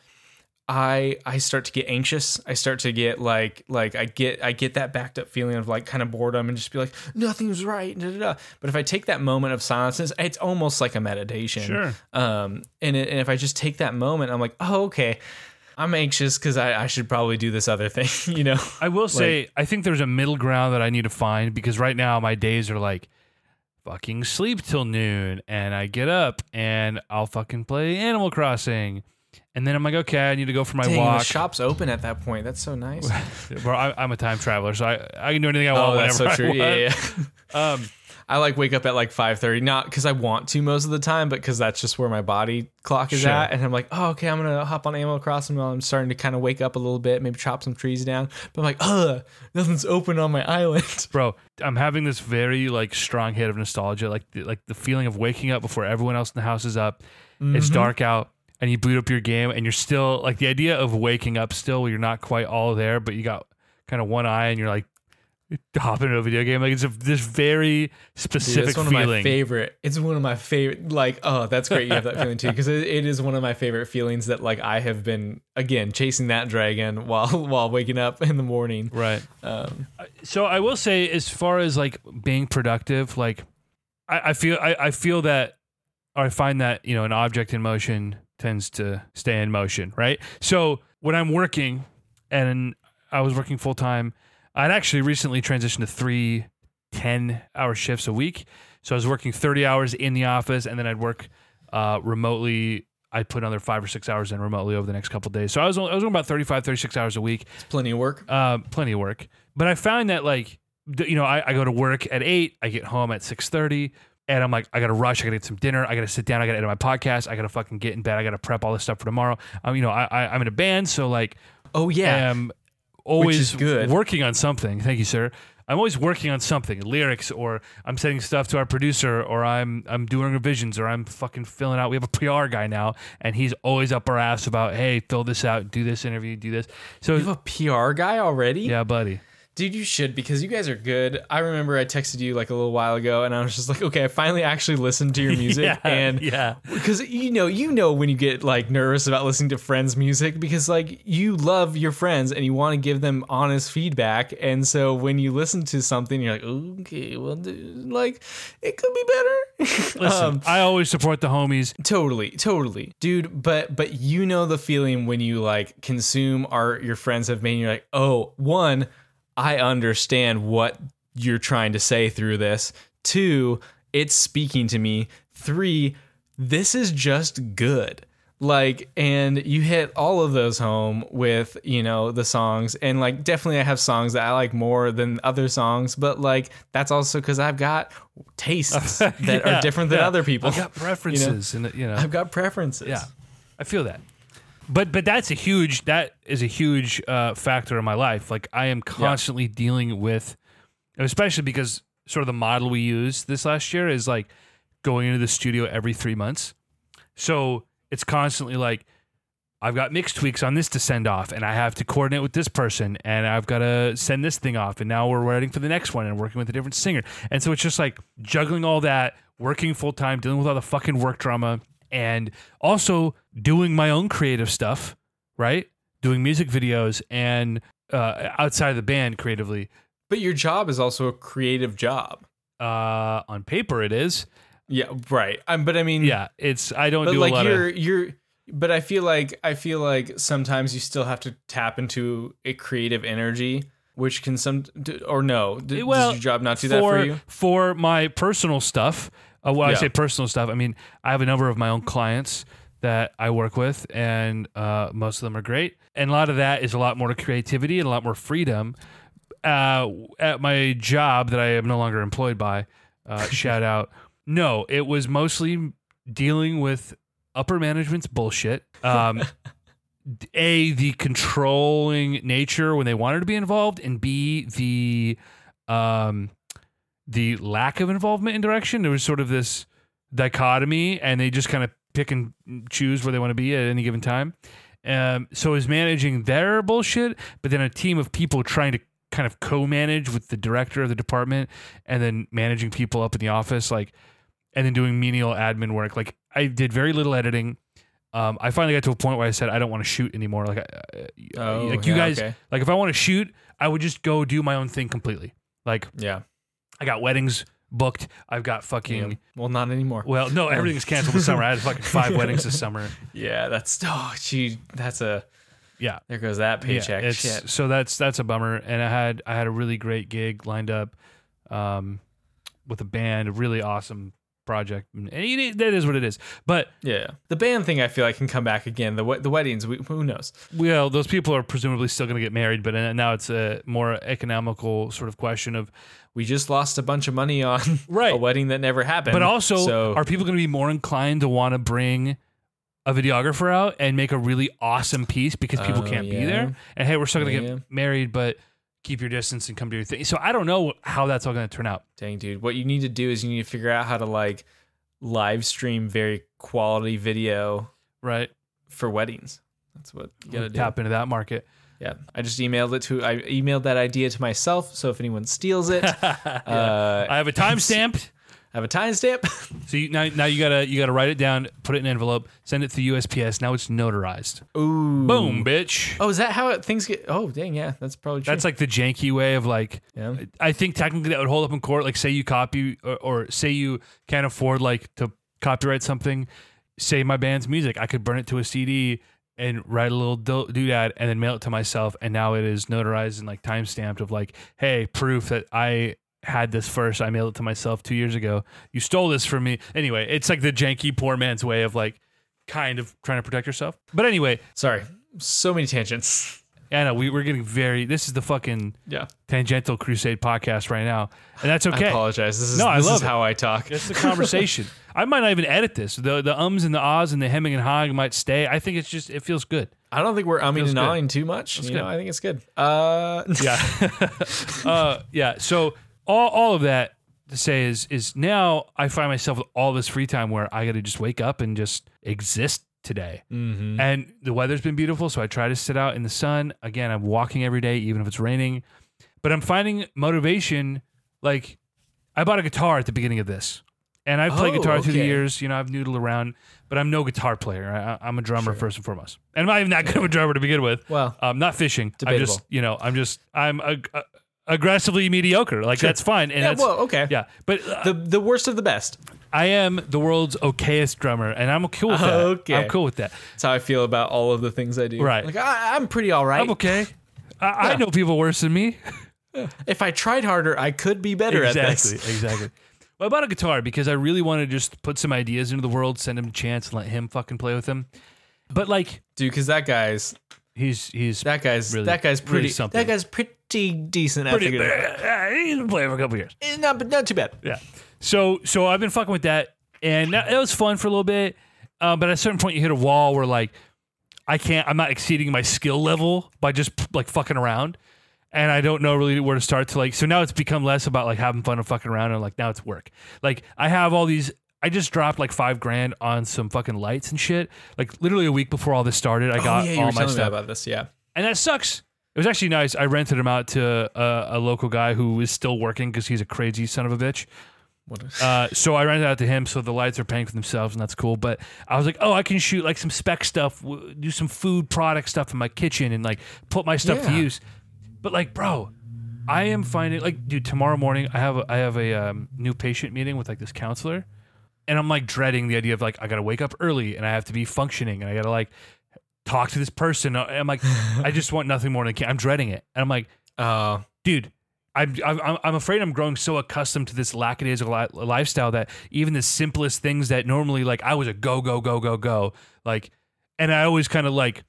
Speaker 2: I I start to get anxious. I start to get like like I get I get that backed up feeling of like kind of boredom and just be like nothing's right. Da, da, da. But if I take that moment of silence, it's, almost like a meditation.
Speaker 1: Sure.
Speaker 2: Um. And it, and if I just take that moment, I'm like, oh okay, I'm anxious because I I should probably do this other thing. You know.
Speaker 1: I will say, I think there's a middle ground that I need to find because right now my days are like fucking sleep till noon and I get up and I'll fucking play Animal Crossing. And then I'm like, okay, I need to go for my
Speaker 2: Dang,
Speaker 1: walk.
Speaker 2: the shop's open at that point. That's so nice.
Speaker 1: Bro, I, I'm a time traveler, so I, I can do anything I want
Speaker 2: oh, that's so true. Yeah, yeah.
Speaker 1: Um,
Speaker 2: I like wake up at like 5:30 not cuz I want to most of the time but cuz that's just where my body clock is
Speaker 1: Sure.
Speaker 2: at and I'm like, "Oh, okay, I'm going to hop on Animal Crossing while I'm starting to kind of wake up a little bit, maybe chop some trees down." But I'm like, "Ugh, nothing's open on my island."
Speaker 1: bro, I'm having this very like strong hit of nostalgia, like the, like the feeling of waking up before everyone else in the house is up. It's
Speaker 2: Mm-hmm.
Speaker 1: dark out, and you boot up your game, and you're still like the idea of waking up still, where you're not quite all there, but you got kind of one eye, and you're like hopping into a video game. Like it's a, this very
Speaker 2: Dude,
Speaker 1: specific
Speaker 2: it's one of my favorite. It's one of my favorite. Like, oh, that's great. You have that feeling too, because it, it is one of my favorite feelings that like I have been again chasing that dragon while while waking up in the morning.
Speaker 1: right.
Speaker 2: Um,
Speaker 1: so I will say, as far as like being productive, like I, I feel I, I feel that or I find that you know an object in motion tends to stay in motion, right? So when I'm working and I was working full time, I'd actually recently transitioned to three 10 hour shifts a week. So I was working 30 hours in the office and then I'd work uh, remotely. I'd put another five or six hours in remotely over the next couple of days. So I was, I was doing about 35, 36 hours a week
Speaker 2: it's plenty of work.
Speaker 1: uh, plenty of work. But I found that like, you know, I, I go to work at eight, I get home at six thirty, and I'm like, I gotta rush, I gotta get some dinner, I gotta sit down, I gotta edit my podcast, I gotta fucking get in bed, I gotta prep all this stuff for tomorrow. Um, you know, I, I I'm in a band, so like,
Speaker 2: Oh yeah.
Speaker 1: I am always
Speaker 2: good.
Speaker 1: working on something. Thank you, sir. I'm always working on something, lyrics, or I'm sending stuff to our producer, or I'm I'm doing revisions, or I'm fucking filling out. We have a PR guy now, and he's always up our ass about, hey, fill this out, do this interview, do this. So
Speaker 2: you have a PR guy already?
Speaker 1: yeah, buddy.
Speaker 2: Dude, you should because you guys are good. I remember I texted you like a little while ago and I was just like, okay, I finally actually listened to your music.
Speaker 1: yeah,
Speaker 2: and
Speaker 1: yeah.
Speaker 2: because you know, you know when you get like nervous about listening to friends' music because like you love your friends and you want to give them honest feedback. And so when you listen to something, you're like, okay, well, dude, like it could be better.
Speaker 1: Listen,
Speaker 2: Um,
Speaker 1: I always support the homies.
Speaker 2: Totally, totally, dude. But but you know the feeling when you like consume art your friends have made. And you're like, oh, one, I understand what you're trying to say through this. Two, it's speaking to me. Three, this is just good. like and you hit all of those home with you know the songs and like definitely i have songs that i like more than other songs but like that's also because i've got tastes that
Speaker 1: Yeah,
Speaker 2: are different than
Speaker 1: yeah.
Speaker 2: other people
Speaker 1: I've got preferences, and you know,
Speaker 2: i've got preferences
Speaker 1: yeah, I feel that. But but that's a huge that is a huge uh, factor in my life. Like I am constantly dealing with, especially because sort of the model we used this last year is like going into the studio every three months. So it's constantly like I've got mix tweaks on this to send off, and I have to coordinate with this person, and I've got to send this thing off, and now we're writing for the next one and working with a different singer, and so it's just like juggling all that, working full time, dealing with all the fucking work drama, and also doing my own creative stuff, right? Doing music videos and uh, outside of the band creatively.
Speaker 2: but your job is also a creative job
Speaker 1: Uh, on paper, it is.
Speaker 2: yeah right um, but i mean
Speaker 1: Yeah, it's. I don't do
Speaker 2: like
Speaker 1: a lot
Speaker 2: you're
Speaker 1: of.
Speaker 2: you're but i feel like i feel like sometimes you still have to tap into a creative energy which can some or no d-
Speaker 1: Well,
Speaker 2: does your job not do that for you
Speaker 1: For my personal stuff, uh, when I say personal stuff, I mean I have a number of my own clients that I work with, and uh, most of them are great. And a lot of that is a lot more creativity and a lot more freedom. Uh, at my job that I am no longer employed by, uh, shout out. No, it was mostly dealing with upper management's bullshit. Um, a the controlling nature when they wanted to be involved, and b the um, the lack of involvement in direction. There was sort of this dichotomy, and they just kind of pick and choose where they want to be at any given time. Um, so it was managing their bullshit, but then a team of people trying to kind of co-manage with the director of the department, and then managing people up in the office, like, and then doing menial admin work. Like I did very little editing. Um, I finally got to a point where I said I don't want to shoot anymore. Like, uh,
Speaker 2: Oh,
Speaker 1: like you
Speaker 2: yeah,
Speaker 1: guys,
Speaker 2: okay.
Speaker 1: like if I want to shoot, I would just go do my own thing completely. Like
Speaker 2: yeah
Speaker 1: I got weddings booked. I've got fucking.
Speaker 2: Yeah. well not anymore
Speaker 1: Well, no, everything's canceled this summer. I had fucking five weddings this summer.
Speaker 2: yeah that's oh gee that's a
Speaker 1: Yeah,
Speaker 2: there goes that paycheck
Speaker 1: it's-
Speaker 2: shit
Speaker 1: So that's that's a bummer. And I had I had a really great gig lined up, um, with a band, a really awesome project, and it, that is what it is. But
Speaker 2: yeah the band thing i feel like can come back again the the weddings we, who knows
Speaker 1: well, those people are presumably still going to get married. But now it's a more economical sort of question of.
Speaker 2: we just lost a bunch of money on
Speaker 1: Right.
Speaker 2: a wedding that never happened
Speaker 1: But also,
Speaker 2: so
Speaker 1: are people going to be more inclined to want to bring a videographer out and make a really awesome piece because people
Speaker 2: Oh,
Speaker 1: can't be there? And hey, we're still going to
Speaker 2: Yeah.
Speaker 1: get married, but keep your distance and come do your thing. So I don't know how that's all going to turn out.
Speaker 2: Dang, dude. What you need to do is you need to figure out how to like live stream very quality video
Speaker 1: Right?
Speaker 2: for weddings. That's what you gotta do.
Speaker 1: Tap into that market.
Speaker 2: Yeah. I just emailed it to I emailed that idea to myself. So if anyone steals it, uh,
Speaker 1: I have a timestamp.
Speaker 2: I have a timestamp.
Speaker 1: So you, now, now you gotta you gotta write it down, put it in an envelope, send it to USPS. Now it's notarized.
Speaker 2: Ooh.
Speaker 1: Boom, bitch.
Speaker 2: Oh, is that how it, things get? Oh, dang, yeah, that's probably true.
Speaker 1: That's like the janky way of like.
Speaker 2: yeah.
Speaker 1: I think technically that would hold up in court. Like, say you copy or, or say you can't afford like to copyright something. Say my band's music, I could burn it to a CD and write a little do- doodad and then mail it to myself. And now it is notarized and like time stamped of like, hey, proof that I had this first. I mailed it to myself two years ago. You stole this from me. Anyway, it's like the janky poor man's way of like kind of trying to protect yourself. But anyway,
Speaker 2: Sorry, so many tangents.
Speaker 1: I know we, we're getting very. This is the fucking
Speaker 2: Yeah.
Speaker 1: tangential crusade podcast right now, and that's okay.
Speaker 2: I apologize. This is
Speaker 1: No, I love
Speaker 2: is how I talk.
Speaker 1: It's the conversation. I might not even edit this. The the ums and the ahs and the hemming and hawing might stay. I think it's just it feels good.
Speaker 2: I don't think we're umming and ahhing too much. you
Speaker 1: good.
Speaker 2: know, I think it's good. Uh,
Speaker 1: Yeah. uh, yeah. So all all of that to say is is now I find myself with all this free time where I got to just wake up and just exist today.
Speaker 2: mhm.
Speaker 1: And the weather's been beautiful, so I try to sit out in the sun. Again, I'm walking every day, even if it's raining. But I'm finding motivation. Like, I bought a guitar at the beginning of this, and I've played
Speaker 2: Oh,
Speaker 1: guitar through the years. You know, I've noodled around, but I'm no guitar player. I, I'm a drummer
Speaker 2: Sure.
Speaker 1: first and foremost, and I'm not even that good of a drummer to begin with.
Speaker 2: Well,
Speaker 1: I'm not fishing. I'm just, you know, I'm just, I'm ag- uh, aggressively mediocre. Like that's fine, and
Speaker 2: yeah,
Speaker 1: that's
Speaker 2: well, okay.
Speaker 1: yeah. But uh,
Speaker 2: The the worst of the best.
Speaker 1: I am the world's okayest drummer, and I'm cool with that.
Speaker 2: Okay.
Speaker 1: I'm cool with that.
Speaker 2: That's how I feel about all of the things I do.
Speaker 1: Right.
Speaker 2: Like I, I'm pretty all right.
Speaker 1: I'm okay. I, I know people worse than me.
Speaker 2: If I tried harder, I could be better at
Speaker 1: exactly,
Speaker 2: this.
Speaker 1: exactly. Well, I bought a guitar because I really want to just put some ideas into the world, send him a chance, and let him fucking play with them. But like
Speaker 2: dude, because that guy's
Speaker 1: he's he's
Speaker 2: that guy's
Speaker 1: Really-
Speaker 2: that guy's
Speaker 1: really
Speaker 2: pretty
Speaker 1: something.
Speaker 2: that guy's pretty decent.
Speaker 1: pretty bad. He's been playing for a couple years.
Speaker 2: Eh, Not but not too bad.
Speaker 1: Yeah. So so I've been fucking with that, and that, it was fun for a little bit. Um, but at a certain point, you hit a wall where like I can't. I'm not exceeding my skill level by just like fucking around, and I don't know really where to start to like. So now it's become less about like having fun and fucking around, and like now it's work. Like I have all these. I just dropped like five grand on some fucking lights and shit. Like literally a week before all this started, I got
Speaker 2: oh, yeah,
Speaker 1: all my stuff
Speaker 2: about this. Yeah.
Speaker 1: and that sucks. It was actually nice. I rented him out to a, a local guy who is still working because he's a crazy son of a bitch.
Speaker 2: What
Speaker 1: Uh, so I rented out to him, so the lights are paying for themselves, and that's cool. But I was like, oh, I can shoot like some spec stuff, w- do some food product stuff in my kitchen, and like put my stuff to
Speaker 2: Yeah.
Speaker 1: use. But like, bro, I am finding like, dude, tomorrow morning I have a, I have a um, new patient meeting with like this counselor, and I'm like dreading the idea of like I gotta wake up early and I have to be functioning and I gotta like talk to this person. I'm like, I just want nothing more than I'm dreading it, and I'm like,
Speaker 2: Oh,
Speaker 1: dude I'm, I'm I'm afraid I'm growing so accustomed to this lackadaisical li- lifestyle that even the simplest things that normally like I was a go go go go go like and I always kind of like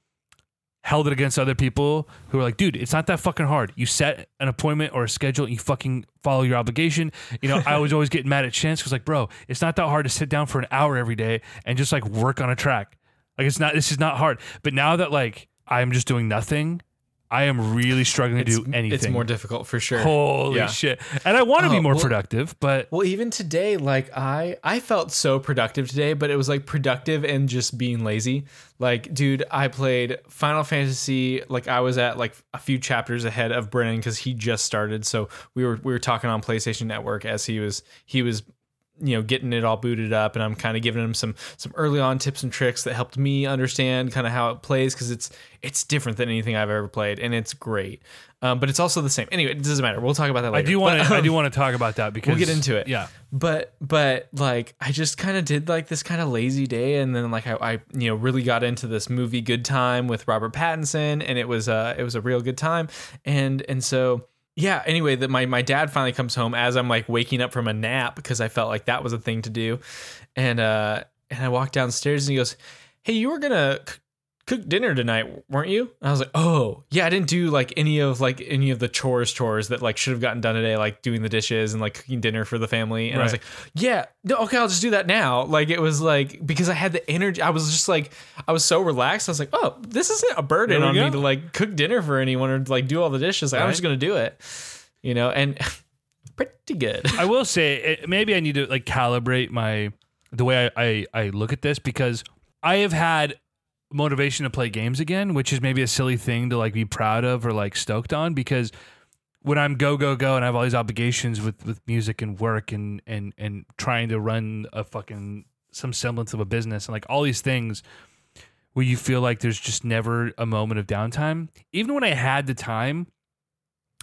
Speaker 1: held it against other people who were like dude it's not that fucking hard. You set an appointment or a schedule and you fucking follow your obligation. You know I was always getting mad at Chance because like bro it's not that hard to sit down for an hour every day and just like work on a track. Like it's not this is not hard. But now that like I'm just doing nothing I am really struggling to
Speaker 2: it's,
Speaker 1: do anything
Speaker 2: it's more difficult for sure.
Speaker 1: Holy
Speaker 2: Yeah.
Speaker 1: shit! And I want to be
Speaker 2: Oh,
Speaker 1: more
Speaker 2: well-
Speaker 1: productive, but
Speaker 2: Well, even today, like I, I felt so productive today, but it was like productive and just being lazy. Like, dude, I played Final Fantasy. Like, I was at like a few chapters ahead of Brennan because he just started. So we were we were talking on PlayStation Network as he was he was you know getting it all booted up and i'm kind of giving them some some early on tips and tricks that helped me understand kind of how it plays because it's it's different than anything i've ever played and it's great. Um, but it's also the same. Anyway it doesn't matter. We'll talk about that
Speaker 1: I do want to. I
Speaker 2: um,
Speaker 1: do want to talk about that because we'll
Speaker 2: get into it.
Speaker 1: Yeah,
Speaker 2: but but like i just kind of did like this kind of lazy day and then like I, I you know really got into this movie good time with robert pattinson and it was uh it was a real good time. And and so yeah anyway that my my dad finally comes home as i'm like waking up from a nap because i felt like that was a thing to do. And uh and i walk downstairs and he goes hey you were gonna c- cook dinner tonight weren't you? And i was like oh yeah i didn't do like any of like any of the chores chores that like should have gotten done today like doing the dishes and like cooking dinner for the family. And i was like yeah no, okay i'll just do that now. Like it was like because i had the energy i was just like i was so relaxed. I was like oh this isn't a burden on me to like cook dinner for anyone or like do all the dishes. Like i'm just gonna do it you know and pretty good.
Speaker 1: I will say it, maybe I need to like calibrate my the way I, I I look at this because I have had motivation to play games again, which is maybe a silly thing to like be proud of or like stoked on because when I'm go go go and I have all these obligations with with music and work and and and trying to run a fucking some semblance of a business and like all these things where you feel like there's just never a moment of downtime. Even when I had the time,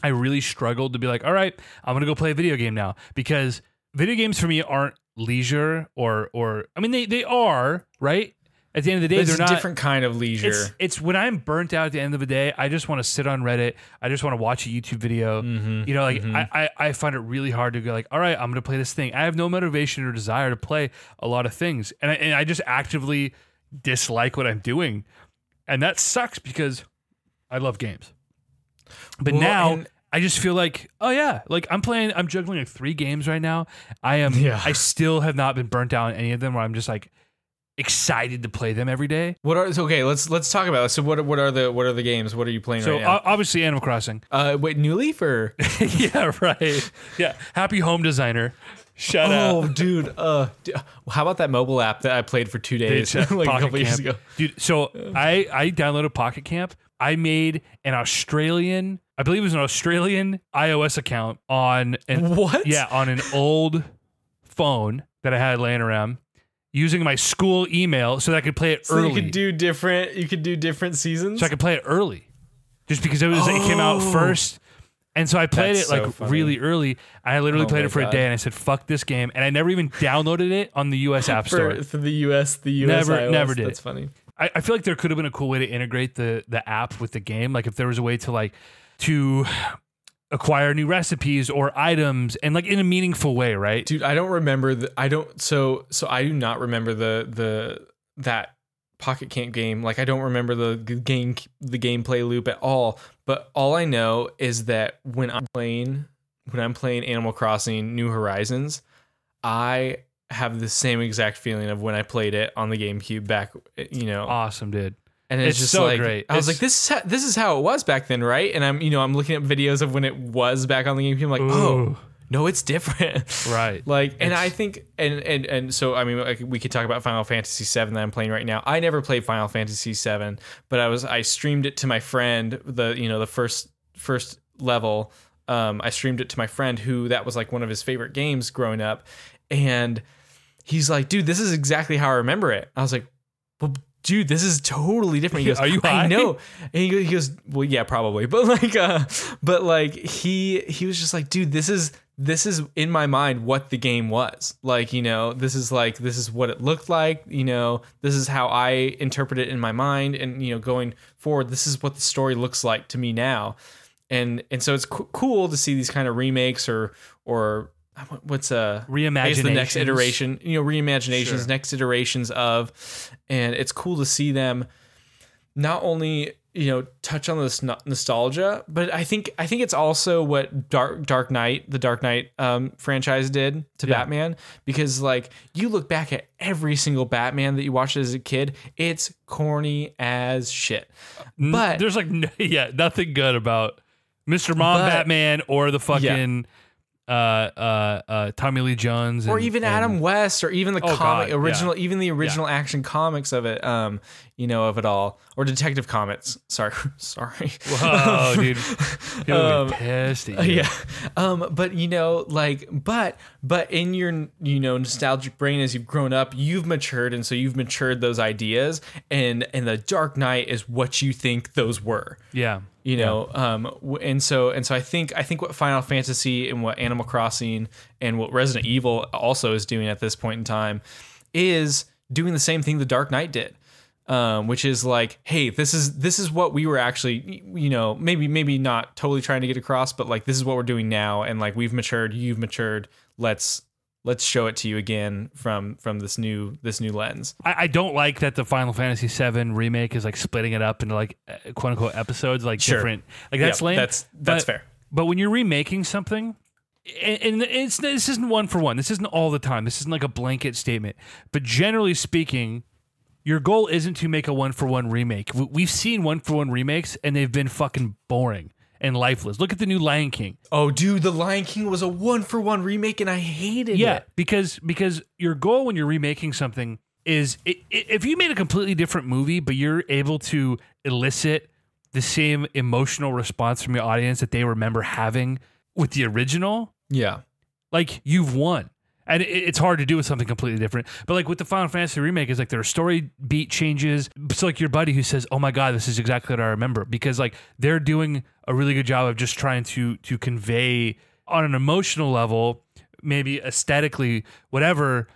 Speaker 1: I really struggled to be like, all right, I'm gonna go play a video game now because video games for me aren't leisure or or I mean they they are right. At the end of the day,
Speaker 2: it's
Speaker 1: they're not a
Speaker 2: different kind of leisure
Speaker 1: It's it's when I'm burnt out at the end of the day. I just want to sit on Reddit. I just want to watch a YouTube video.
Speaker 2: Mhm,
Speaker 1: You know, like
Speaker 2: mhm.
Speaker 1: I, I I find it really hard to go like, all right, I'm gonna play this thing. I have no motivation or desire to play a lot of things, and I, and I just actively dislike what I'm doing, and that sucks because I love games. But
Speaker 2: Well,
Speaker 1: now
Speaker 2: and-
Speaker 1: I just feel like, oh yeah, like I'm playing, I'm juggling like three games right now. I am,
Speaker 2: Yeah.
Speaker 1: I still have not been burnt out on any of them. Where I'm just like excited to play them every day.
Speaker 2: What are okay? Let's let's talk about it. So what what are the what are the games? What are you playing
Speaker 1: So
Speaker 2: right
Speaker 1: o- obviously, Animal Crossing.
Speaker 2: Uh, wait, New Leaf or
Speaker 1: yeah, right. Yeah, happy home designer. Shout
Speaker 2: oh,
Speaker 1: out.
Speaker 2: dude. Uh, how about that mobile app that I played for two days, like a couple years ago?
Speaker 1: Dude, so I I downloaded Pocket Camp. I made an Australian, I believe it was an Australian iOS account on an
Speaker 2: What?
Speaker 1: yeah on an old phone that I had laying around using my school email so that I could play it
Speaker 2: So
Speaker 1: early.
Speaker 2: you could do different. You could do different seasons.
Speaker 1: so I could play it early, just because it was it came out
Speaker 2: Oh.
Speaker 1: first. And so I played
Speaker 2: That's
Speaker 1: it like
Speaker 2: so
Speaker 1: really early. I literally
Speaker 2: Oh
Speaker 1: played it for a day, and I said, "Fuck this game," and I never even downloaded it on the U.S. App Store.
Speaker 2: for, for the US, the US
Speaker 1: Never-
Speaker 2: iOS.
Speaker 1: never did
Speaker 2: That's
Speaker 1: it.
Speaker 2: funny.
Speaker 1: I, I feel like there could have been a cool way to integrate the the app with the game. Like if there was a way to like to acquire new recipes or items and like in a meaningful way, right?
Speaker 2: Dude, I don't remember the. I don't. So so I do not remember the the that Pocket Camp game. Like I don't remember the game the gameplay loop at all. But all I know is that when I'm playing when I'm playing Animal Crossing New Horizons, I have the same exact feeling of when I played it on the GameCube back. You know,
Speaker 1: Awesome, dude.
Speaker 2: And it's,
Speaker 1: It's
Speaker 2: just
Speaker 1: so
Speaker 2: like
Speaker 1: great.
Speaker 2: I was
Speaker 1: It's-
Speaker 2: like, this is how, this is how it was back then, right? And I'm you know I'm looking at videos of when it was back on the GameCube. I'm like, oh no, it's different.
Speaker 1: Right.
Speaker 2: Like, and
Speaker 1: It's-
Speaker 2: I think, and and and so I mean, like, we could talk about Final Fantasy VII that I'm playing right now. I never played Final Fantasy VII, but I was I streamed it to my friend. The you know the first first level. Um, I streamed it to my friend who that was like one of his favorite games growing up, and he's like, dude, this is exactly how I remember it. I was like, well, dude, this is totally different. He goes,
Speaker 1: Are you high?
Speaker 2: I know. And he goes, he goes, well, yeah, probably. But like, uh, but like he he was just like, dude, this is this is in my mind what the game was. Like, you know, this is like this is what it looked like. You know, this is how I interpret it in my mind, and you know, going forward, this is what the story looks like to me now. And and so it's co- cool to see these kind of remakes or or what's uh guess the next iteration, you know, reimaginations,
Speaker 1: Sure.
Speaker 2: next iterations of, and it's cool to see them not only you know touch on this nostalgia, but I think I think it's also what Dark Dark Knight, the Dark Knight um, franchise did to
Speaker 1: Yeah.
Speaker 2: Batman, because like you look back at every single Batman that you watched as a kid, it's corny as shit. But
Speaker 1: there's like yeah, nothing good about Mr. Mom
Speaker 2: But-
Speaker 1: Batman or the fucking uh uh uh Tommy Lee Jones
Speaker 2: or
Speaker 1: and-
Speaker 2: even
Speaker 1: and-
Speaker 2: Adam West, or even the
Speaker 1: Oh,
Speaker 2: comic
Speaker 1: God,
Speaker 2: original, even the original action comics of it, um, you know, of it all, or Detective Comics. Sorry, sorry.
Speaker 1: Whoa, dude. People
Speaker 2: Um,
Speaker 1: be pissed
Speaker 2: yeah um but you know like but but in your you know nostalgic brain as you've grown up you've matured and so you've matured those ideas and and the dark knight is what you think those were
Speaker 1: Yeah.
Speaker 2: You know um and so and so i think i think what final fantasy and what animal crossing and what resident evil also is doing at this point in time is doing the same thing the dark knight did um, which is like, hey, this is this is what we were actually, you know, maybe maybe not totally trying to get across, but like this is what we're doing now, and like we've matured, you've matured. Let's let's show it to you again from from this new this new lens.
Speaker 1: I, I don't like that the Final Fantasy VII remake is like splitting it up into like uh, quote unquote episodes, like
Speaker 2: Sure.
Speaker 1: different. Like that's
Speaker 2: Yeah,
Speaker 1: lame.
Speaker 2: That's that's
Speaker 1: But-
Speaker 2: fair.
Speaker 1: But when you're remaking something, and, and it's this isn't one for one. This isn't all the time. This isn't like a blanket statement. But generally speaking, your goal isn't to make a one for one remake. We've seen one for one remakes, and they've been fucking boring and lifeless. Look at the new Lion King.
Speaker 2: Oh, dude, the Lion King was a one for one remake, and I hated
Speaker 1: Yeah,
Speaker 2: it.
Speaker 1: Yeah, because because your goal when you're remaking something is i- i- if you made a completely different movie, but you're able to elicit the same emotional response from your audience that they remember having with the original,
Speaker 2: Yeah,
Speaker 1: like you've won. And it's hard to do with something completely different. But like with the Final Fantasy remake, is like there are story beat changes. It's like your buddy who says, "Oh my god, this is exactly what I remember," because like they're doing a really good job of just trying to to convey on an emotional level, maybe aesthetically, whatever.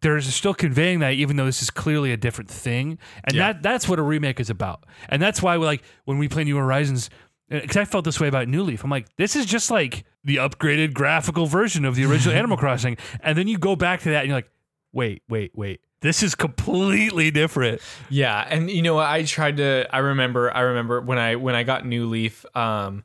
Speaker 1: They're still conveying that, even though this is clearly a different thing, and
Speaker 2: Yeah.
Speaker 1: that that's what a remake is about. And that's why, like when we play New Horizons, because I felt this way about New Leaf. I'm like, this is just like the upgraded graphical version of the original Animal Crossing. And then you go back to that and you're like, wait, wait, wait. This is completely different.
Speaker 2: yeah, and you know what? I tried to. I remember. I remember when I when I got New Leaf. Um,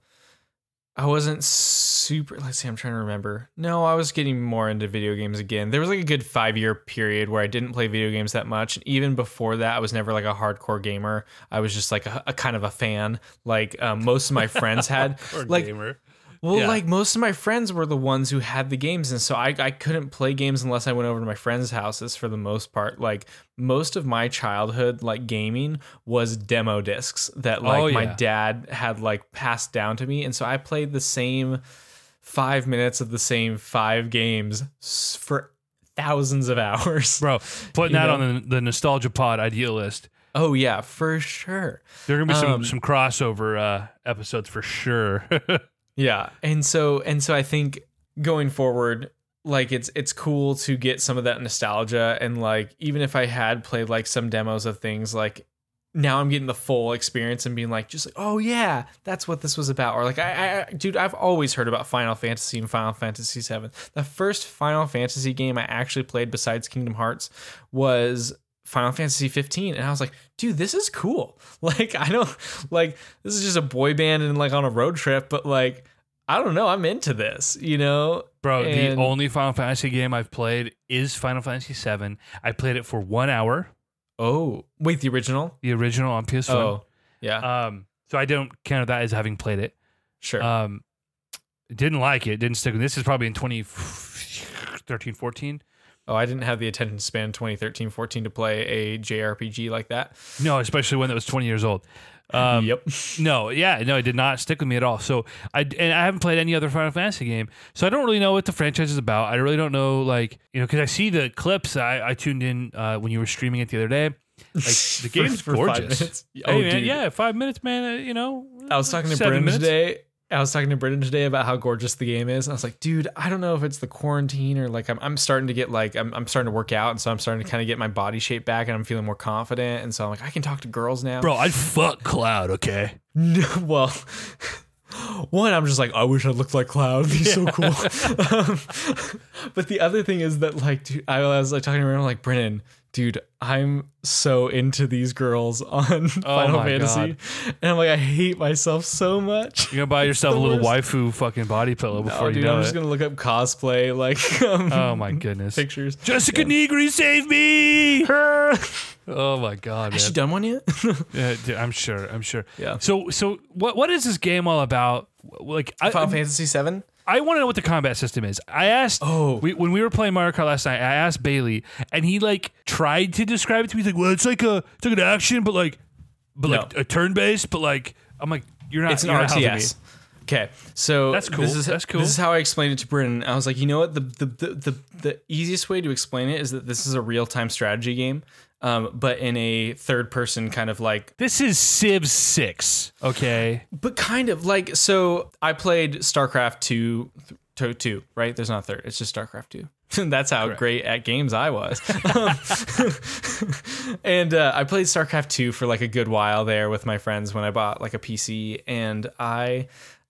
Speaker 2: I wasn't super. Let's see. I'm trying to remember. No, I was getting more into video games again. There was like a good five year period where I didn't play video games that much. And even before that, I was never like a hardcore gamer. I was just like a, a kind of a fan. Like um, most of my friends had.
Speaker 1: Or
Speaker 2: like
Speaker 1: gamer.
Speaker 2: Well,
Speaker 1: Yeah.
Speaker 2: like most of my friends were the ones who had the games, and so I, I couldn't play games unless I went over to my friends' houses for the most part. Like most of my childhood, like gaming was demo discs that like
Speaker 1: Oh,
Speaker 2: my dad had like passed down to me, and so I played the same five minutes of the same five games for thousands of hours.
Speaker 1: Bro, putting
Speaker 2: You
Speaker 1: that
Speaker 2: know?
Speaker 1: on the, the Nostalgia Pod idealist.
Speaker 2: Oh yeah, for sure.
Speaker 1: There are going to be some,
Speaker 2: Um,
Speaker 1: some crossover uh, episodes for sure.
Speaker 2: Yeah. And so and so I think going forward like it's it's cool to get some of that nostalgia and like even if I had played like some demos of things like now I'm getting the full experience and being like just like oh yeah that's what this was about or like I, I dude I've always heard about Final Fantasy and Final Fantasy 7 the first Final Fantasy game I actually played besides Kingdom Hearts was Final Fantasy 15 and I was like, dude, this is cool. Like I don't like this is just a boy band and like on a road trip, but like I don't know, I'm into this, you know?
Speaker 1: Bro,
Speaker 2: And-
Speaker 1: the only Final Fantasy game I've played is Final Fantasy 7. I played it for one hour,
Speaker 2: Oh, wait, the original?
Speaker 1: the original on PS1.
Speaker 2: Oh, yeah,
Speaker 1: Um, so I don't count that as having played it.
Speaker 2: sure.
Speaker 1: Um, didn't like it. Didn't stick with. This is probably in 2013, 14.
Speaker 2: Oh, I didn't have the attention span 2013 14 to play a JRPG like that.
Speaker 1: No, especially when it was 20 years old. Um,
Speaker 2: yep.
Speaker 1: No, yeah, no, it did not stick with me at all. So I and I haven't played any other Final Fantasy game, so I don't really know what the franchise is about. I really don't know, like you know, because I see the clips. I, I tuned in uh, when you were streaming it the other day. Like the game's
Speaker 2: For- for five
Speaker 1: gorgeous.
Speaker 2: minutes.
Speaker 1: Hey,
Speaker 2: Oh,
Speaker 1: man,
Speaker 2: dude.
Speaker 1: yeah, five minutes, man. Uh, you know,
Speaker 2: I was talking to Brendan today. I was talking to Brendan today about how gorgeous the game is. And I was like, dude, I don't know if it's the quarantine or like I'm, I'm starting to get like I'm, I'm starting to work out, and so I'm starting to kind of get my body shape back, and I'm feeling more confident, and so I'm like, I can talk to girls now.
Speaker 1: Bro, I'd fuck Cloud. Okay,
Speaker 2: No, well, one, I'm just like, I wish I looked like Cloud. It'd be so cool. um, but the other thing is that, like, dude, I was like talking to him, like, Brennan, dude, I'm so into these girls on Final
Speaker 1: my
Speaker 2: Fantasy, and I'm like, I hate myself so much.
Speaker 1: you're gonna buy yourself a little
Speaker 2: worst.
Speaker 1: waifu fucking body pillow before
Speaker 2: Oh,
Speaker 1: you
Speaker 2: dude,
Speaker 1: know
Speaker 2: I'm
Speaker 1: it.
Speaker 2: just gonna look up cosplay, like, um,
Speaker 1: oh my goodness,
Speaker 2: pictures.
Speaker 1: Jessica Nigri, save me! oh my god,
Speaker 2: Has
Speaker 1: man.
Speaker 2: she done one yet?
Speaker 1: Yeah, dude, I'm sure. I'm sure.
Speaker 2: Yeah.
Speaker 1: So, so what? What is this game all about? Like, I,
Speaker 2: Final Fantasy Seven.
Speaker 1: I want to know what the combat system is. I asked.
Speaker 2: Oh.
Speaker 1: we, when we were playing Mario Kart last night, I asked Bailey, and he like tried to describe it to me. He's like, "Well, it's like a, it's like an action, but like, but like a turn based, but like." I'm like, "You're not."
Speaker 2: It's an
Speaker 1: you're not helping me."
Speaker 2: RTS. Okay, so
Speaker 1: That's cool.
Speaker 2: This is,
Speaker 1: That's cool.
Speaker 2: This is how I explained it to Brennan. I was like, you know what? The the the the, the easiest way to explain it is that this is a real time strategy game, um, but in a third person kind of like,
Speaker 1: This is Civ Six. Okay.
Speaker 2: but kind of like. So I played StarCraft two. To two, right? There's not a third. It's just StarCraft two. That's how great at games I was. and uh, I played StarCraft 2 for like a good while there with my friends when I bought like a PC and I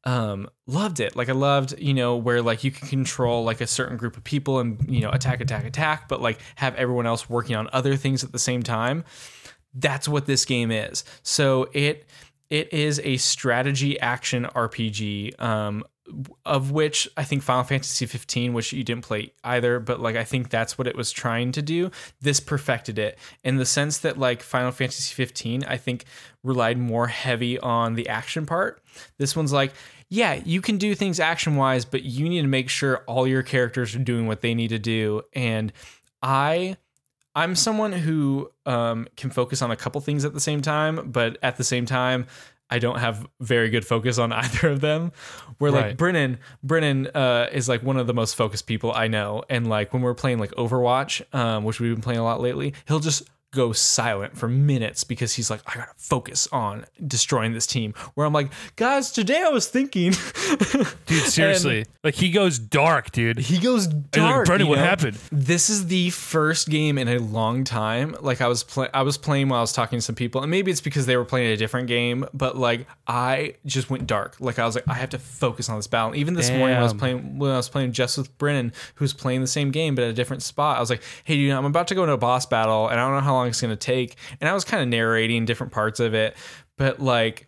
Speaker 2: um loved it. Like I loved, you know, where like you can control like a certain group of people and, you know, attack attack attack, but like have everyone else working on other things at the same time. That's what this game is. So it it is a strategy action RPG um of which I think Final Fantasy 15, which you didn't play either, but like I think that's what it was trying to do. This perfected it in the sense that like Final Fantasy 15, I think relied more heavy on the action part. This one's like, yeah, you can do things action wise, but you need to make sure all your characters are doing what they need to do. And I I'm someone who um, can focus on a couple things at the same time, but at the same time, I don't have very good focus on either of them. Where like
Speaker 1: Right.
Speaker 2: Brennan, Brennan uh, is like one of the most focused people I know, and like when we're playing like Overwatch, um, which we've been playing a lot lately, he'll just go silent for minutes because he's like, I gotta focus on destroying this team. Where I'm like, guys, today I was thinking,
Speaker 1: Dude, seriously. like he goes dark, dude.
Speaker 2: he goes
Speaker 1: And like,
Speaker 2: dark.
Speaker 1: Brendan, what
Speaker 2: know?
Speaker 1: happened?
Speaker 2: This is the first game in a long time. Like I was play- I was playing while I was talking to some people, and maybe it's because they were playing a different game, but like I just went dark. Like I was like, I have to focus on this battle. Even this morning when I was playing when I was playing just with Brennan, who's playing the same game but at a different spot, I was like, Hey dude, I'm about to go into a boss battle and I don't know how long it's gonna take. And I was kind of narrating different parts of it, but like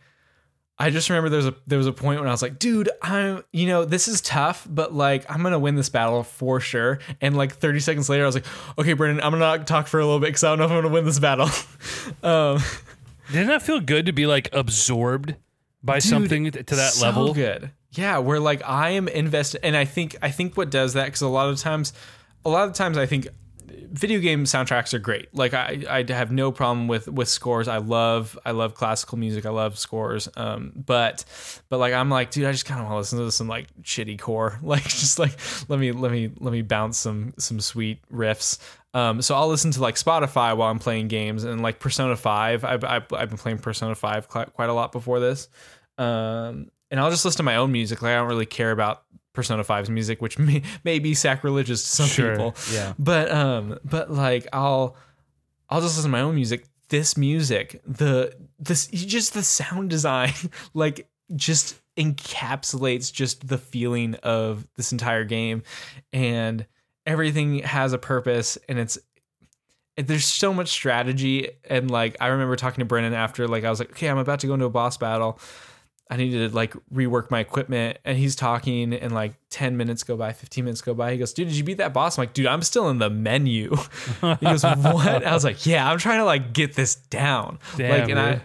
Speaker 2: I just remember there's a there was a point when I was like, dude, I'm you know this is tough, but like I'm gonna win this battle for sure. And like 30 seconds later, I was like, okay, Brendan, I'm gonna talk for a little bit because I don't know if I'm gonna win this battle. um,
Speaker 1: Didn't that feel good to be like absorbed by something to that
Speaker 2: so
Speaker 1: level?
Speaker 2: good, yeah. Where like I am invested, and I think I think what does that because a lot of times, a lot of times I think video game soundtracks are great. Like I, I have no problem with with scores. I love I love classical music. I love scores. Um, but but like I'm like, dude, I just kind of want to listen to some like shitty core. Like just like let me let me let me bounce some some sweet riffs. Um, so I'll listen to like Spotify while I'm playing games and like Persona Five. I've I've, I've been playing Persona Five quite, a lot before this. Um, and I'll just listen to my own music. Like I don't really care about Persona 5's music, which may, may be sacrilegious to some
Speaker 1: Sure,
Speaker 2: people.
Speaker 1: yeah.
Speaker 2: But um, but like I'll I'll just listen to my own music. This music, the this just the sound design, like just encapsulates just the feeling of this entire game, and everything has a purpose, and it's there's so much strategy and like I remember talking to Brennan after like I was like, okay, I'm about to go into a boss battle. I needed to like rework my equipment. And he's talking, and like 10 minutes go by, 15 minutes go by. He goes, Dude, did you beat that boss? I'm like, Dude, I'm still in the menu. he goes, What? I was like, Yeah, I'm trying to like get this down.
Speaker 1: Damn,
Speaker 2: like, and I,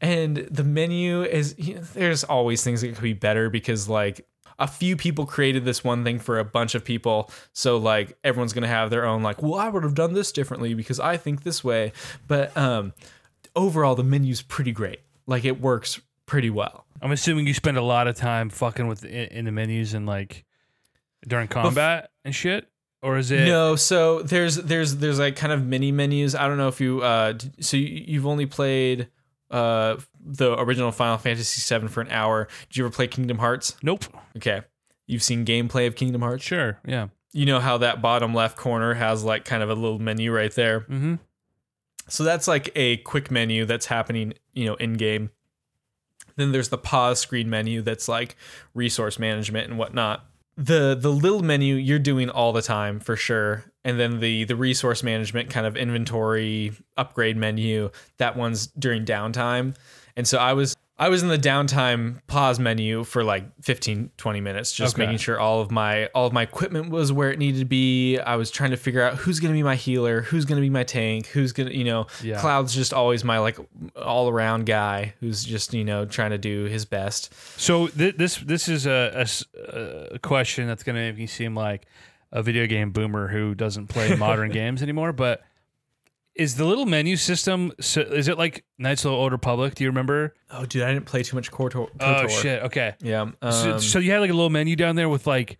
Speaker 2: and the menu is, you know, there's always things that could be better because like, a few people created this one thing for a bunch of people. So like everyone's gonna have their own like, well, I would have done this differently because I think this way. But um overall the menu's pretty great. Like it works pretty well.
Speaker 1: I'm assuming you spend a lot of time fucking with in, in the menus and like during combat and shit, or is it?
Speaker 2: No, so there's there's there's like kind of mini menus. I don't know if you uh so you, you've only played uh the original Final Fantasy VII for an hour. Did you ever play Kingdom Hearts?
Speaker 1: Nope.
Speaker 2: Okay. You've seen gameplay of Kingdom Hearts?
Speaker 1: Sure. Yeah.
Speaker 2: You know how that bottom left corner has like kind of a little menu right there.
Speaker 1: Mm-hmm.
Speaker 2: So that's like a quick menu that's happening, you know, in game. Then there's the pause screen menu that's like resource management and whatnot. The the little menu you're doing all the time for sure. And then the the resource management kind of inventory upgrade menu, that one's during downtime. And so I was I was in the downtime pause menu for like 15 20 minutes just
Speaker 1: Okay.
Speaker 2: making sure all of my all of my equipment was where it needed to be. I was trying to figure out who's going to be my healer, who's going to be my tank, who's going to, you know,
Speaker 1: Yeah.
Speaker 2: Cloud's just always my like all around guy who's just, you know, trying to do his best.
Speaker 1: So th- this this is a question that's going to make me seem like a video game boomer who doesn't play modern games anymore. But is the little menu system? So is it like Knights of the Old Republic? Do you remember?
Speaker 2: Oh, dude, I didn't play too much KOTOR.
Speaker 1: Oh shit. Okay.
Speaker 2: Yeah. Um,
Speaker 1: so, so you had like a little menu down there with like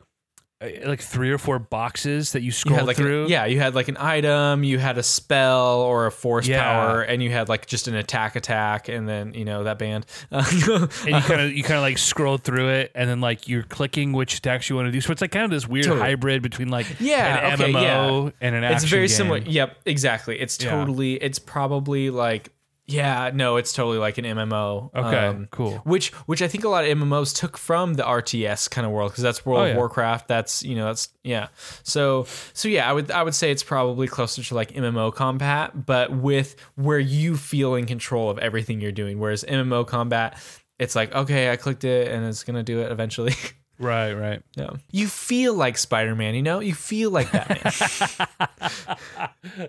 Speaker 1: Uh, like three or four boxes that you
Speaker 2: you
Speaker 1: scroll
Speaker 2: like
Speaker 1: through.
Speaker 2: An, yeah, you had like an item, you had a spell or a force
Speaker 1: Yeah.
Speaker 2: power, and you had like just an attack attack, and then you know that band.
Speaker 1: and you kind of you kind of like scroll through it, and then like you're clicking which attacks you want to do. So it's like kind of this weird
Speaker 2: Totally.
Speaker 1: hybrid between like
Speaker 2: Yeah,
Speaker 1: an
Speaker 2: okay,
Speaker 1: MMO
Speaker 2: yeah.
Speaker 1: and an action.
Speaker 2: it's very
Speaker 1: game.
Speaker 2: similar. Yep, exactly. It's
Speaker 1: Yeah.
Speaker 2: totally. It's probably like. Yeah, no, it's totally like an MMO.
Speaker 1: Okay,
Speaker 2: um,
Speaker 1: cool.
Speaker 2: Which, which I think a lot of MMOs took from the RTS kind of world because that's World
Speaker 1: Oh,
Speaker 2: of. Warcraft. That's you know that's yeah. So so yeah, I would I would say it's probably closer to like MMO combat, but with where you feel in control of everything you're doing. Whereas MMO combat, it's like okay, I clicked it and it's gonna do it eventually.
Speaker 1: Right, right.
Speaker 2: no, you feel like Spider Man. You know, you feel like Batman.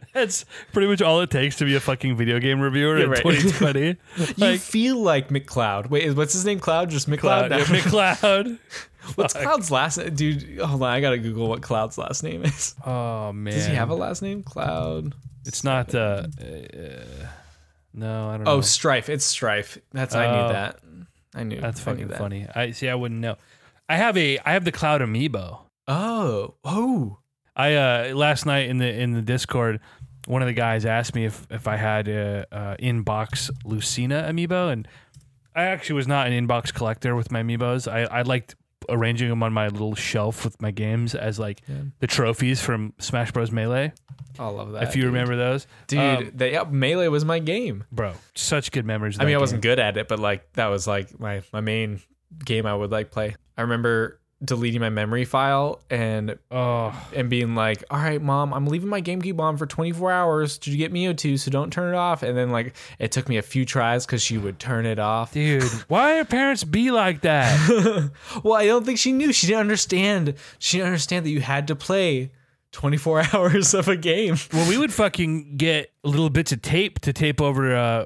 Speaker 1: That's pretty much all it takes to be a fucking video game reviewer in
Speaker 2: right.
Speaker 1: 2020.
Speaker 2: you
Speaker 1: like
Speaker 2: feel like McCloud. Wait, what's his name? Cloud? Just McCloud?
Speaker 1: Cloud, yeah, McCloud.
Speaker 2: What's Cloud's last name? Dude, hold on. I gotta Google what Cloud's last name is.
Speaker 1: Oh man,
Speaker 2: Does he have a last name? Cloud.
Speaker 1: It's not. Uh, uh, no, I don't know.
Speaker 2: Oh, Strife. It's Strife. That's I
Speaker 1: Oh.
Speaker 2: knew that. I knew.
Speaker 1: that's
Speaker 2: I knew
Speaker 1: fucking
Speaker 2: that.
Speaker 1: funny. I see. I wouldn't know. I have a. I have the Cloud amiibo.
Speaker 2: Oh, oh.
Speaker 1: I uh last night in the in the Discord, one of the guys asked me if if I had a, uh inbox Lucina amiibo, and I actually was not an inbox collector with my amiibos. I I liked arranging them on my little shelf with my games as like
Speaker 2: Yeah.
Speaker 1: the trophies from Smash Bros Melee.
Speaker 2: I love that.
Speaker 1: if you
Speaker 2: dude.
Speaker 1: remember those,
Speaker 2: dude,
Speaker 1: Um,
Speaker 2: they, yeah, melee was my game.
Speaker 1: bro, such good memories.
Speaker 2: I mean, I wasn't good at it, but like that was like my my main game I would like play. I remember deleting my memory file and
Speaker 1: Oh,
Speaker 2: and being like, "All right, mom, I'm leaving my GameCube on for 24 hours. Did you get Mewtwo? So don't turn it off." And then like it took me a few tries because she would turn it off.
Speaker 1: dude, why do parents be like that?
Speaker 2: well, I don't think she knew. She didn't understand. She didn't understand that you had to play 24 hours of a game.
Speaker 1: well, we would fucking get little bits of tape to tape over. Uh,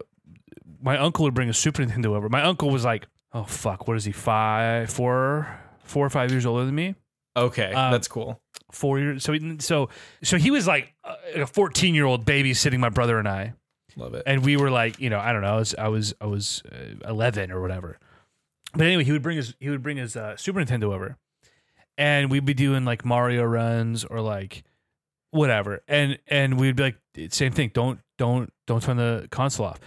Speaker 1: my uncle would bring a Super Nintendo over. My uncle was like, "Oh fuck, what is he? Five, four, four or five years older than me.
Speaker 2: Okay,
Speaker 1: Um,
Speaker 2: that's cool.
Speaker 1: Four years. So, he- so, so he was like a- a fourteen-year-old babysitting my brother and I,
Speaker 2: Love it.
Speaker 1: and we were like, you know, I don't know, I was, I was, I was uh, eleven or whatever. But anyway, he would bring his, he would bring his uh, Super Nintendo over, and we'd be doing like Mario runs or like whatever, and and we'd be like, same thing. Don't, don't, don't turn the console off.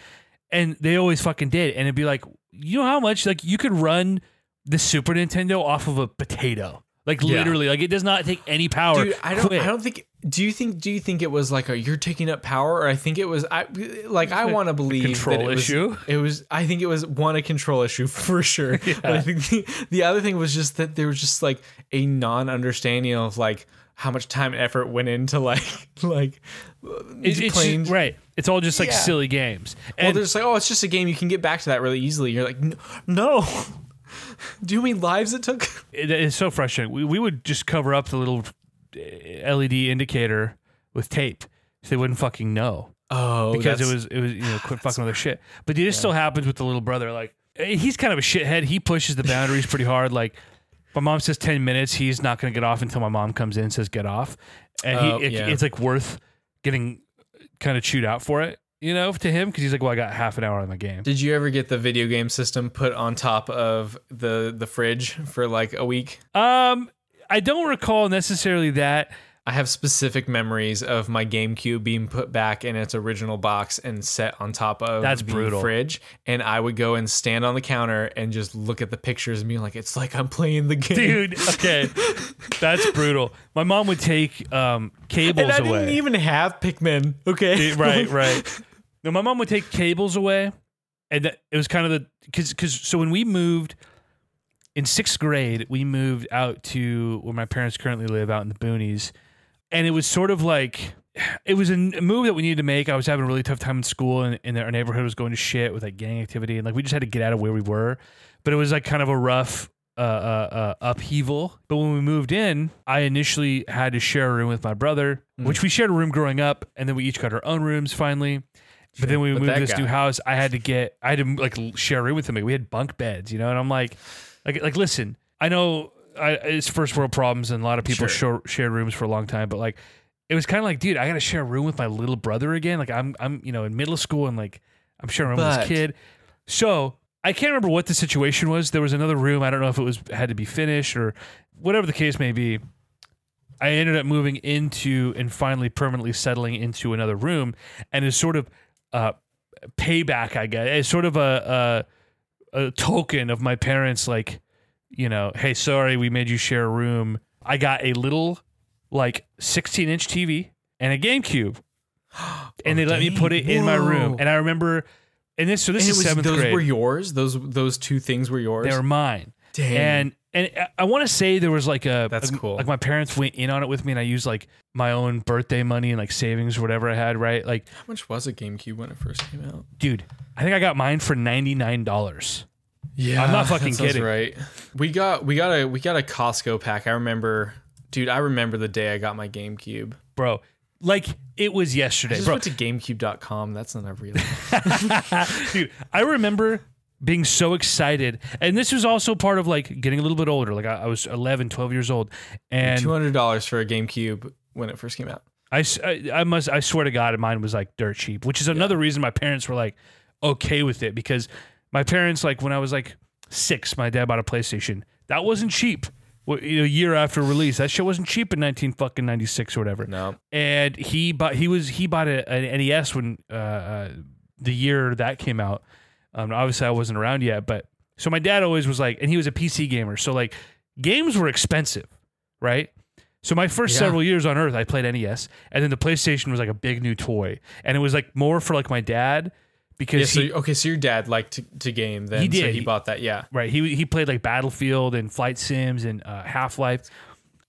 Speaker 1: And they always fucking did, and it'd be like, you know how much like you could run the Super Nintendo off of a potato. Like
Speaker 2: Yeah.
Speaker 1: literally, like it does not take any power.
Speaker 2: Dude, I don't.
Speaker 1: Quit.
Speaker 2: I don't think. Do you think? Do you think it was like a you're taking up power, or I think it was. I like. I want to believe
Speaker 1: control
Speaker 2: that it was,
Speaker 1: issue?
Speaker 2: It was. I think it was one a control issue for sure. But I think the, the other thing was just that there was just like a non understanding of like how much time and effort went into like like
Speaker 1: It's, it's just- right. It's all just like
Speaker 2: Yeah.
Speaker 1: silly games.
Speaker 2: well,
Speaker 1: And
Speaker 2: they're just like, oh, it's just a game. You can get back to that really easily. You're like, no. Do you mean lives it took?
Speaker 1: it, it's so frustrating. We, we would just cover up the little uh, LED indicator with tape so they wouldn't fucking know
Speaker 2: Oh,
Speaker 1: because it was it was you know quit fucking with their shit. But it still happens with the little brother. Like eh, he's kind of a shithead. He pushes the boundaries pretty hard. Like my mom says ten minutes, he's not going to get off until my mom comes in and says get off, and
Speaker 2: Oh,
Speaker 1: he it-
Speaker 2: yeah.
Speaker 1: it's like worth getting kind of chewed out for it. You know, to him because he's like, well, I got half an hour on the game.
Speaker 2: Did you ever get the video game system put on top of the the fridge for like a week?
Speaker 1: Um, I don't recall necessarily that.
Speaker 2: I have specific memories of my GameCube being put back in its original box and set on top of
Speaker 1: That's
Speaker 2: the
Speaker 1: brutal.
Speaker 2: fridge, and I would go and stand on the counter and just look at the pictures and be like, "It's like I'm playing the game."
Speaker 1: dude. Okay, that's brutal. My mom would take um, cables
Speaker 2: and I
Speaker 1: away.
Speaker 2: didn't even have Pikmin. Okay,
Speaker 1: right, right. No, my mom would take cables away, and that, it was kind of the because because so when we moved in sixth grade, we moved out to where my parents currently live out in the boonies, and it was sort of like it was a move that we needed to make. I was having a really tough time in school, and, and our neighborhood was going to shit with like gang activity, and like we just had to get out of where we were. But it was like kind of a rough uh, uh, uh, upheaval. But when we moved in, I initially had to share a room with my brother, which we shared a room growing up, and then we each got our own rooms finally. But then we
Speaker 2: But
Speaker 1: moved to this
Speaker 2: guy-
Speaker 1: new house, I had to get, I had to like share a room with him. Like, we had bunk beds, you know, and I'm like, like, like, listen, I know I, it's first world problems, and a lot of people
Speaker 2: Sure.
Speaker 1: share rooms for a long time, but like, it was kind of like, dude, I got to share a room with my little brother again. Like, I'm, I'm, you know, in middle school, and like, I'm sharing a room with this kid. So I can't remember what the situation was. There was another room. I don't know if it was had to be finished or whatever the case may be. I ended up moving into and finally permanently settling into another room, and is sort of uh, payback. I guess it's sort of a, a a token of my parents, like you know, hey, sorry, we made you share a room. I got a little like 16 inch TV and a GameCube, and they let me put it in my room. And I remember, and this so this
Speaker 2: And
Speaker 1: is
Speaker 2: was,
Speaker 1: seventh
Speaker 2: those
Speaker 1: grade.
Speaker 2: were yours. Those those two things were yours.
Speaker 1: they were mine.
Speaker 2: Dang.
Speaker 1: And and I want to say there was like a
Speaker 2: That's
Speaker 1: like-
Speaker 2: cool.
Speaker 1: Like my parents went in on it with me, and I used like my own birthday money and like savings or whatever I had. Right, like
Speaker 2: How much was a GameCube when it first came out?
Speaker 1: dude, I think I got mine for ninety nine dollars.
Speaker 2: Yeah,
Speaker 1: I'm not fucking kidding.
Speaker 2: Right. We got we got a we got a Costco pack. I remember, dude. I remember the day I got my GameCube.
Speaker 1: bro. Like it was
Speaker 2: I
Speaker 1: yesterday,
Speaker 2: just
Speaker 1: bro.
Speaker 2: went to GameCube.com. That's not a real.
Speaker 1: Dude, I remember being so excited, and this was also part of like getting a little bit older. Like I, I was 11, 12 years old, and
Speaker 2: Two hundred dollars for a GameCube when it first came out.
Speaker 1: I, s- I- I must I swear to God, mine was like dirt cheap, which is another reason my parents were like okay with it because my parents like when I was like six, my dad bought a PlayStation. That wasn't cheap. Well, you know, A year after release, that shit wasn't cheap in nineteen fucking ninety six or whatever.
Speaker 2: No.
Speaker 1: And he bought he was he bought a, an NES when uh, uh, the year that came out. Um, obviously, I wasn't around yet, but so my dad always was like, and he was a PC gamer, so like games were expensive, right? So my first
Speaker 2: Yeah.
Speaker 1: several years on Earth, I played NES, and then the PlayStation was like a big new toy, and it was like more for like my dad because
Speaker 2: Yeah. So okay, so your dad liked to, to game. Then
Speaker 1: He
Speaker 2: So
Speaker 1: did.
Speaker 2: he bought that. Yeah.
Speaker 1: right he he played like Battlefield and Flight Sims and uh, Half Life,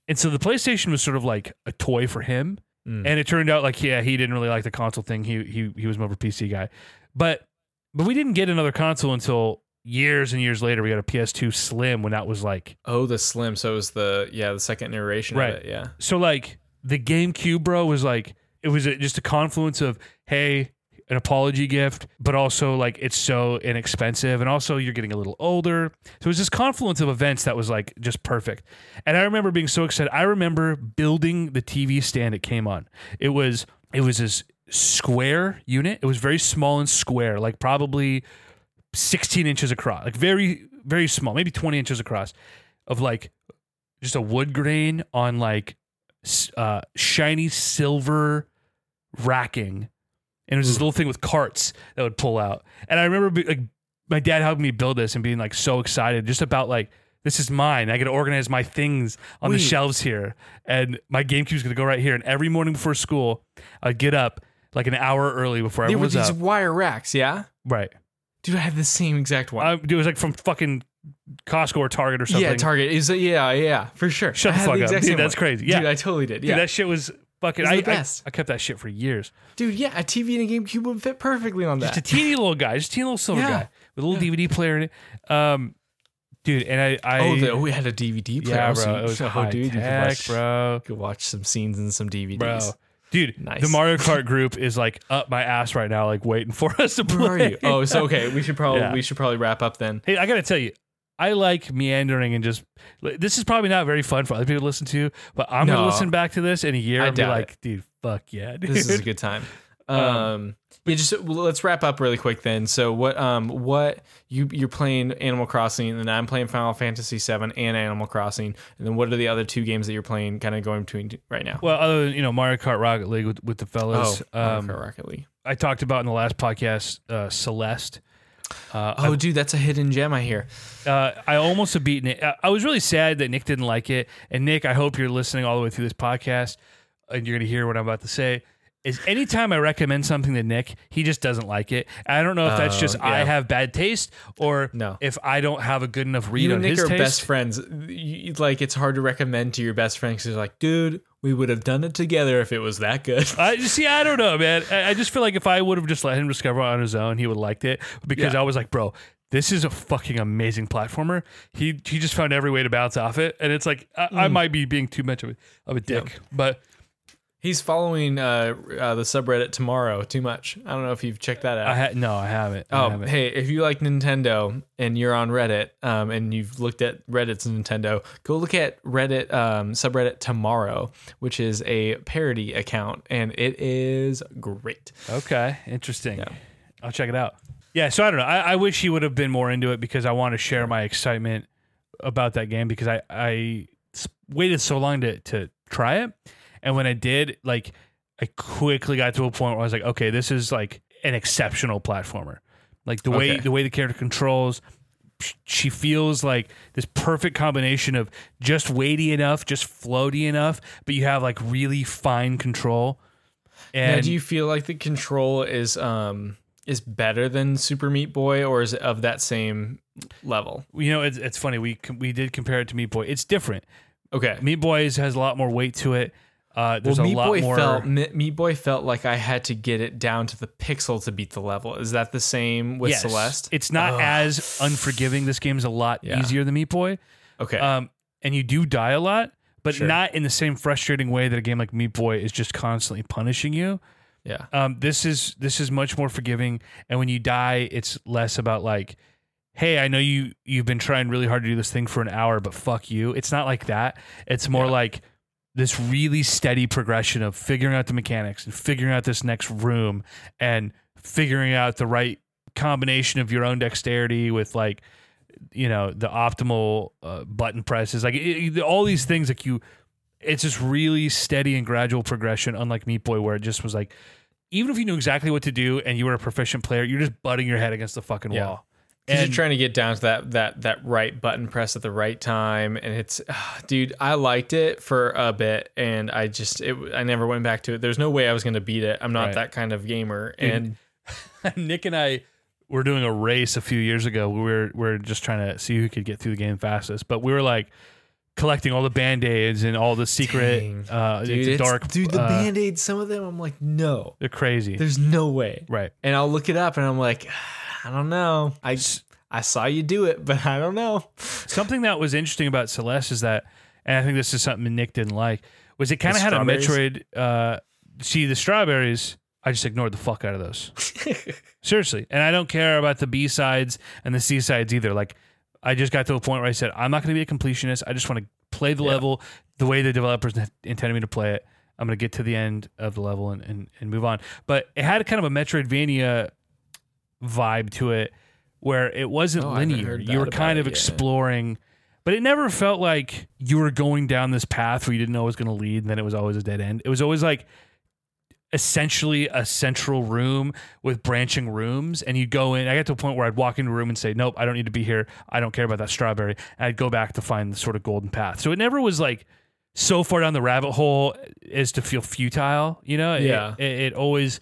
Speaker 1: and so the PlayStation was sort of like a toy for him.
Speaker 2: Mm.
Speaker 1: And it turned out like yeah, he didn't really like the console thing. He he he was more of a PC guy, but but we didn't get another console until years and years later. We got a PS2 Slim when that was like
Speaker 2: Oh, the Slim. So it was the yeah the second iteration
Speaker 1: Right.
Speaker 2: of it. Yeah.
Speaker 1: so like the GameCube, bro, was like it was a, just a confluence of hey, an apology gift, but also like it's so inexpensive, and also you're getting a little older. So it was this confluence of events that was like just perfect. And I remember being so excited. I remember building the TV stand it came on. It was it was this square unit. It was very small and square, like probably 16 inches across, like very very small, maybe 20 inches across, of like just a wood grain on like uh, shiny silver racking, and it was this hmm. little thing with carts that would pull out. And I remember be, like my dad helping me build this and being like so excited just about like this is mine. I got to organize my things on the shelves here, and my GameCube's gonna go right here. And every morning before school, I'd get up like an hour early before
Speaker 2: They
Speaker 1: everyone
Speaker 2: were
Speaker 1: was
Speaker 2: these
Speaker 1: up.
Speaker 2: wire racks. Yeah.
Speaker 1: Right.
Speaker 2: Dude, I had the same exact one.
Speaker 1: I, it was like from fucking Costco or Target or something.
Speaker 2: Yeah, Target is yeah, yeah, for sure.
Speaker 1: Shut
Speaker 2: I
Speaker 1: the fuck up. Dude, that's
Speaker 2: one.
Speaker 1: crazy. Yeah.
Speaker 2: Dude, I totally did.
Speaker 1: Dude,
Speaker 2: Yeah.
Speaker 1: that shit was fucking. I, I. I kept that shit for years.
Speaker 2: Dude, yeah, a TV and a GameCube would fit perfectly on that.
Speaker 1: Just a teeny little guy, just a teeny little silver
Speaker 2: Yeah.
Speaker 1: guy with a little DVD player in it. Um, dude, and I, I
Speaker 2: oh, the, we had a DVD player.
Speaker 1: yeah, bro,
Speaker 2: you-
Speaker 1: it was
Speaker 2: oh,
Speaker 1: high
Speaker 2: dude, you could
Speaker 1: tech,
Speaker 2: watch,
Speaker 1: bro,
Speaker 2: you could watch some scenes and some DVDs.
Speaker 1: bro. Dude,
Speaker 2: Nice.
Speaker 1: the Mario Kart group is like up my ass right now, like waiting for us to play.
Speaker 2: Where are you? Oh, so okay, we should probably
Speaker 1: Yeah.
Speaker 2: we should probably wrap up then.
Speaker 1: Hey, I gotta tell you, I like meandering and just. This is probably not very fun for other people to listen to, but I'm
Speaker 2: No.
Speaker 1: gonna listen back to this in a year
Speaker 2: I
Speaker 1: and be like, dude, fuck yeah, dude.
Speaker 2: This is a good time. Um, yeah, just well, let's wrap up really quick then. So what um what you you're playing Animal Crossing and I'm playing Final Fantasy 7 and Animal Crossing. And then what are the other two games that you're playing kind of going between right now?
Speaker 1: well, other than you know Mario Kart Rocket League with, with the fellas,
Speaker 2: oh, Mario
Speaker 1: um,
Speaker 2: Kart Rocket League.
Speaker 1: I talked about in the last podcast, uh, Celeste. Uh,
Speaker 2: Oh, dude, that's a hidden gem I hear.
Speaker 1: uh, I almost have beaten it. I- I was really sad that Nick didn't like it. And Nick, I hope you're listening all the way through this podcast and you're going to hear what I'm about to say. Is anytime I recommend something to Nick, he just doesn't like it. I don't know if that's
Speaker 2: Oh,
Speaker 1: just I have bad taste or
Speaker 2: No.
Speaker 1: if I don't have a good enough read
Speaker 2: You
Speaker 1: on
Speaker 2: and Nick
Speaker 1: his
Speaker 2: are
Speaker 1: taste.
Speaker 2: best friends. You, like it's hard to recommend to your best friend because you're like, dude, we would have done it together if it was that good.
Speaker 1: I just see. I don't know, man. I, I just feel like if I would have just let him discover on his own, he would have liked it. Because
Speaker 2: Yeah.
Speaker 1: I was like, bro, this is a fucking amazing platformer. He he just found every way to bounce off it, and it's like I,
Speaker 2: Mm.
Speaker 1: I might be being too much of a, of a dick, but
Speaker 2: He's following uh, uh, the subreddit tomorrow too much. I don't know if you've checked that out.
Speaker 1: I ha- no, I haven't. I
Speaker 2: Oh,
Speaker 1: haven't.
Speaker 2: hey, if you like Nintendo and you're on Reddit um, and you've looked at Reddit's Nintendo, go look at Reddit um, subreddit Tomorrow, which is a parody account, and it is great.
Speaker 1: Okay, interesting.
Speaker 2: Yeah.
Speaker 1: I'll check it out. Yeah, so I don't know. I, I wish he would have been more into it because I want to share my excitement about that game because I I waited so long to to try it, and when I did, like I quickly got to a point where I was like, okay, this is like an exceptional platformer. Like the way
Speaker 2: Okay.
Speaker 1: the way the character controls, she feels like this perfect combination of just weighty enough, just floaty enough, but you have like really fine control. And
Speaker 2: now, do you feel like the control is um is better than Super Meat Boy, or is it of that same level?
Speaker 1: you know, it's, it's funny. We we did compare it to Meat Boy. It's different.
Speaker 2: Okay.
Speaker 1: Meat Boys has a lot more weight to it. Uh,
Speaker 2: Well,
Speaker 1: there's a
Speaker 2: Meat
Speaker 1: lot
Speaker 2: Boy
Speaker 1: more.
Speaker 2: felt Me- Meat Boy felt like I had to get it down to the pixel to beat the level. Is that the same with
Speaker 1: Yes.
Speaker 2: Celeste?
Speaker 1: It's not
Speaker 2: Ugh.
Speaker 1: as unforgiving. This game's a lot
Speaker 2: Yeah.
Speaker 1: easier than Meat Boy.
Speaker 2: Okay.
Speaker 1: Um, and you do die a lot, but
Speaker 2: Sure.
Speaker 1: not in the same frustrating way that a game like Meat Boy is just constantly punishing you.
Speaker 2: yeah.
Speaker 1: Um, this is this is much more forgiving, and when you die, it's less about like, hey, I know you you've been trying really hard to do this thing for an hour, but fuck you. It's not like that. It's more
Speaker 2: Yeah.
Speaker 1: like this really steady progression of figuring out the mechanics and figuring out this next room and figuring out the right combination of your own dexterity with like you know the optimal uh, button presses like it, it- all these things like you it's just really steady and gradual progression unlike meat boy where it just was like even if you knew exactly what to do and you were a proficient player you're just butting your head against the fucking
Speaker 2: Yeah.
Speaker 1: wall and
Speaker 2: you're trying to get down to that that that right button press at the right time, and it's, dude, I liked it for a bit, and I just it I never went back to it. There's no way I was going to beat it. I'm not
Speaker 1: Right.
Speaker 2: that kind of gamer,
Speaker 1: Dude,
Speaker 2: and
Speaker 1: Nick and I were doing a race a few years ago. We were we were just trying to see who could get through the game fastest. But we were like collecting all the band aids and all the secret
Speaker 2: Dang.
Speaker 1: uh
Speaker 2: dude,
Speaker 1: it's
Speaker 2: it's-
Speaker 1: dark
Speaker 2: dude, the
Speaker 1: uh,
Speaker 2: band aids, some of them, I'm like, no,
Speaker 1: they're crazy.
Speaker 2: there's no way.
Speaker 1: right.
Speaker 2: And I'll look it up, and I'm like, I don't know. I I saw you do it, but I don't know.
Speaker 1: Something that was interesting about Celeste is that and I think this is something Nick didn't like, was it kind of had a? Metroid uh see the strawberries, I just ignored the fuck out of those. Seriously. And I don't care about the B sides and the C sides either. Like I just got to a point where I said, I'm not going to be a completionist. I just want to play the
Speaker 2: Yeah.
Speaker 1: level the way the developers intended me to play it. I'm going to get to the end of the level and, and, and move on. But it had kind of a Metroidvania vibe to it where it wasn't
Speaker 2: Oh,
Speaker 1: linear. You were kind
Speaker 2: it
Speaker 1: of
Speaker 2: yet.
Speaker 1: exploring, but it never felt like you were going down this path where you didn't know it was going to lead and then it was always a dead end. It was always like essentially a central room with branching rooms and you'd go in i got to a point where i'd walk into a room and say nope i don't need to be here i don't care about that strawberry and i'd go back to find the sort of golden path so it never was like so far down the rabbit hole as to feel futile you know It-
Speaker 2: Yeah.
Speaker 1: it, it always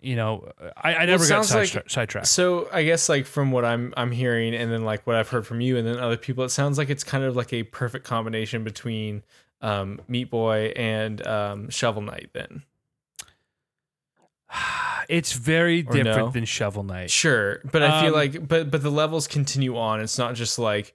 Speaker 1: you know, I, I never got side,
Speaker 2: like-
Speaker 1: sidetracked.
Speaker 2: So I guess like from what I'm I'm hearing, and then like what I've heard from you, and then other people, it sounds like it's kind of like a perfect combination between um, Meat Boy and um, Shovel Knight. Then
Speaker 1: It's very
Speaker 2: Or
Speaker 1: different
Speaker 2: no?
Speaker 1: than Shovel Knight.
Speaker 2: sure, but I feel
Speaker 1: Um,
Speaker 2: like but but the levels continue on. It's not just like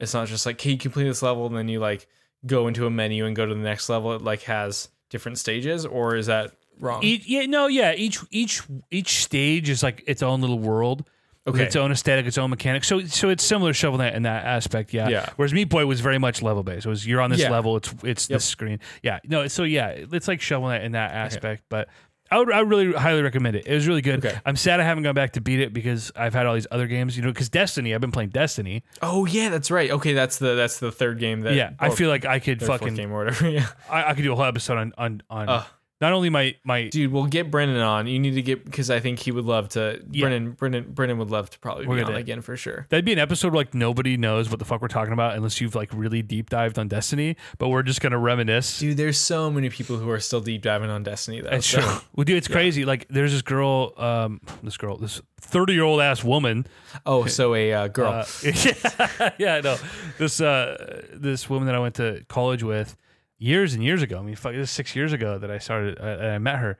Speaker 2: it's not just like hey, you complete this level and then you like go into a menu and go to the next level. It like has different stages, or is that wrong?
Speaker 1: Each, yeah, no, yeah. Each each each stage is like its own little world. With
Speaker 2: Okay.
Speaker 1: its own aesthetic, its own mechanics. So, so it's similar to Shovel Knight in that aspect, yeah.
Speaker 2: Yeah.
Speaker 1: Whereas Meat Boy was very much level based. It was you're on this
Speaker 2: Yeah.
Speaker 1: level. It's it's
Speaker 2: Yep.
Speaker 1: this screen. Yeah. No. So yeah, it's like Shovel Knight in that aspect. But I would I would really highly recommend it. It was really good.
Speaker 2: Okay.
Speaker 1: I'm sad I haven't gone back to beat it because I've had all these other games. You know, because Destiny. I've been playing Destiny.
Speaker 2: oh yeah, that's right. Okay, that's the that's the third game that
Speaker 1: yeah. I
Speaker 2: or
Speaker 1: feel like I could
Speaker 2: third, fourth
Speaker 1: fucking
Speaker 2: game or whatever. Yeah.
Speaker 1: I, I could do a whole episode on on on not only my my
Speaker 2: Dude, we'll get Brennan on. You need to get because I think he would love to.
Speaker 1: Yeah.
Speaker 2: Brennan, Brennan, Brennan would love to probably
Speaker 1: We're
Speaker 2: be
Speaker 1: gonna-
Speaker 2: on again for sure.
Speaker 1: That'd be an episode where like nobody knows what the fuck we're talking about unless you've like really deep dived on Destiny, but we're just gonna reminisce.
Speaker 2: Dude, there's so many people who are still deep diving on Destiny though.
Speaker 1: It's
Speaker 2: so-
Speaker 1: true. Well, dude, it's crazy. Like, there's this girl, um, this girl, this 30 year old ass woman.
Speaker 2: Oh, so a uh, girl.
Speaker 1: Uh, yeah, yeah, no, this uh, this woman that I went to college with years and years ago. I mean, fuck, this is six years ago that I started. Uh, I met her.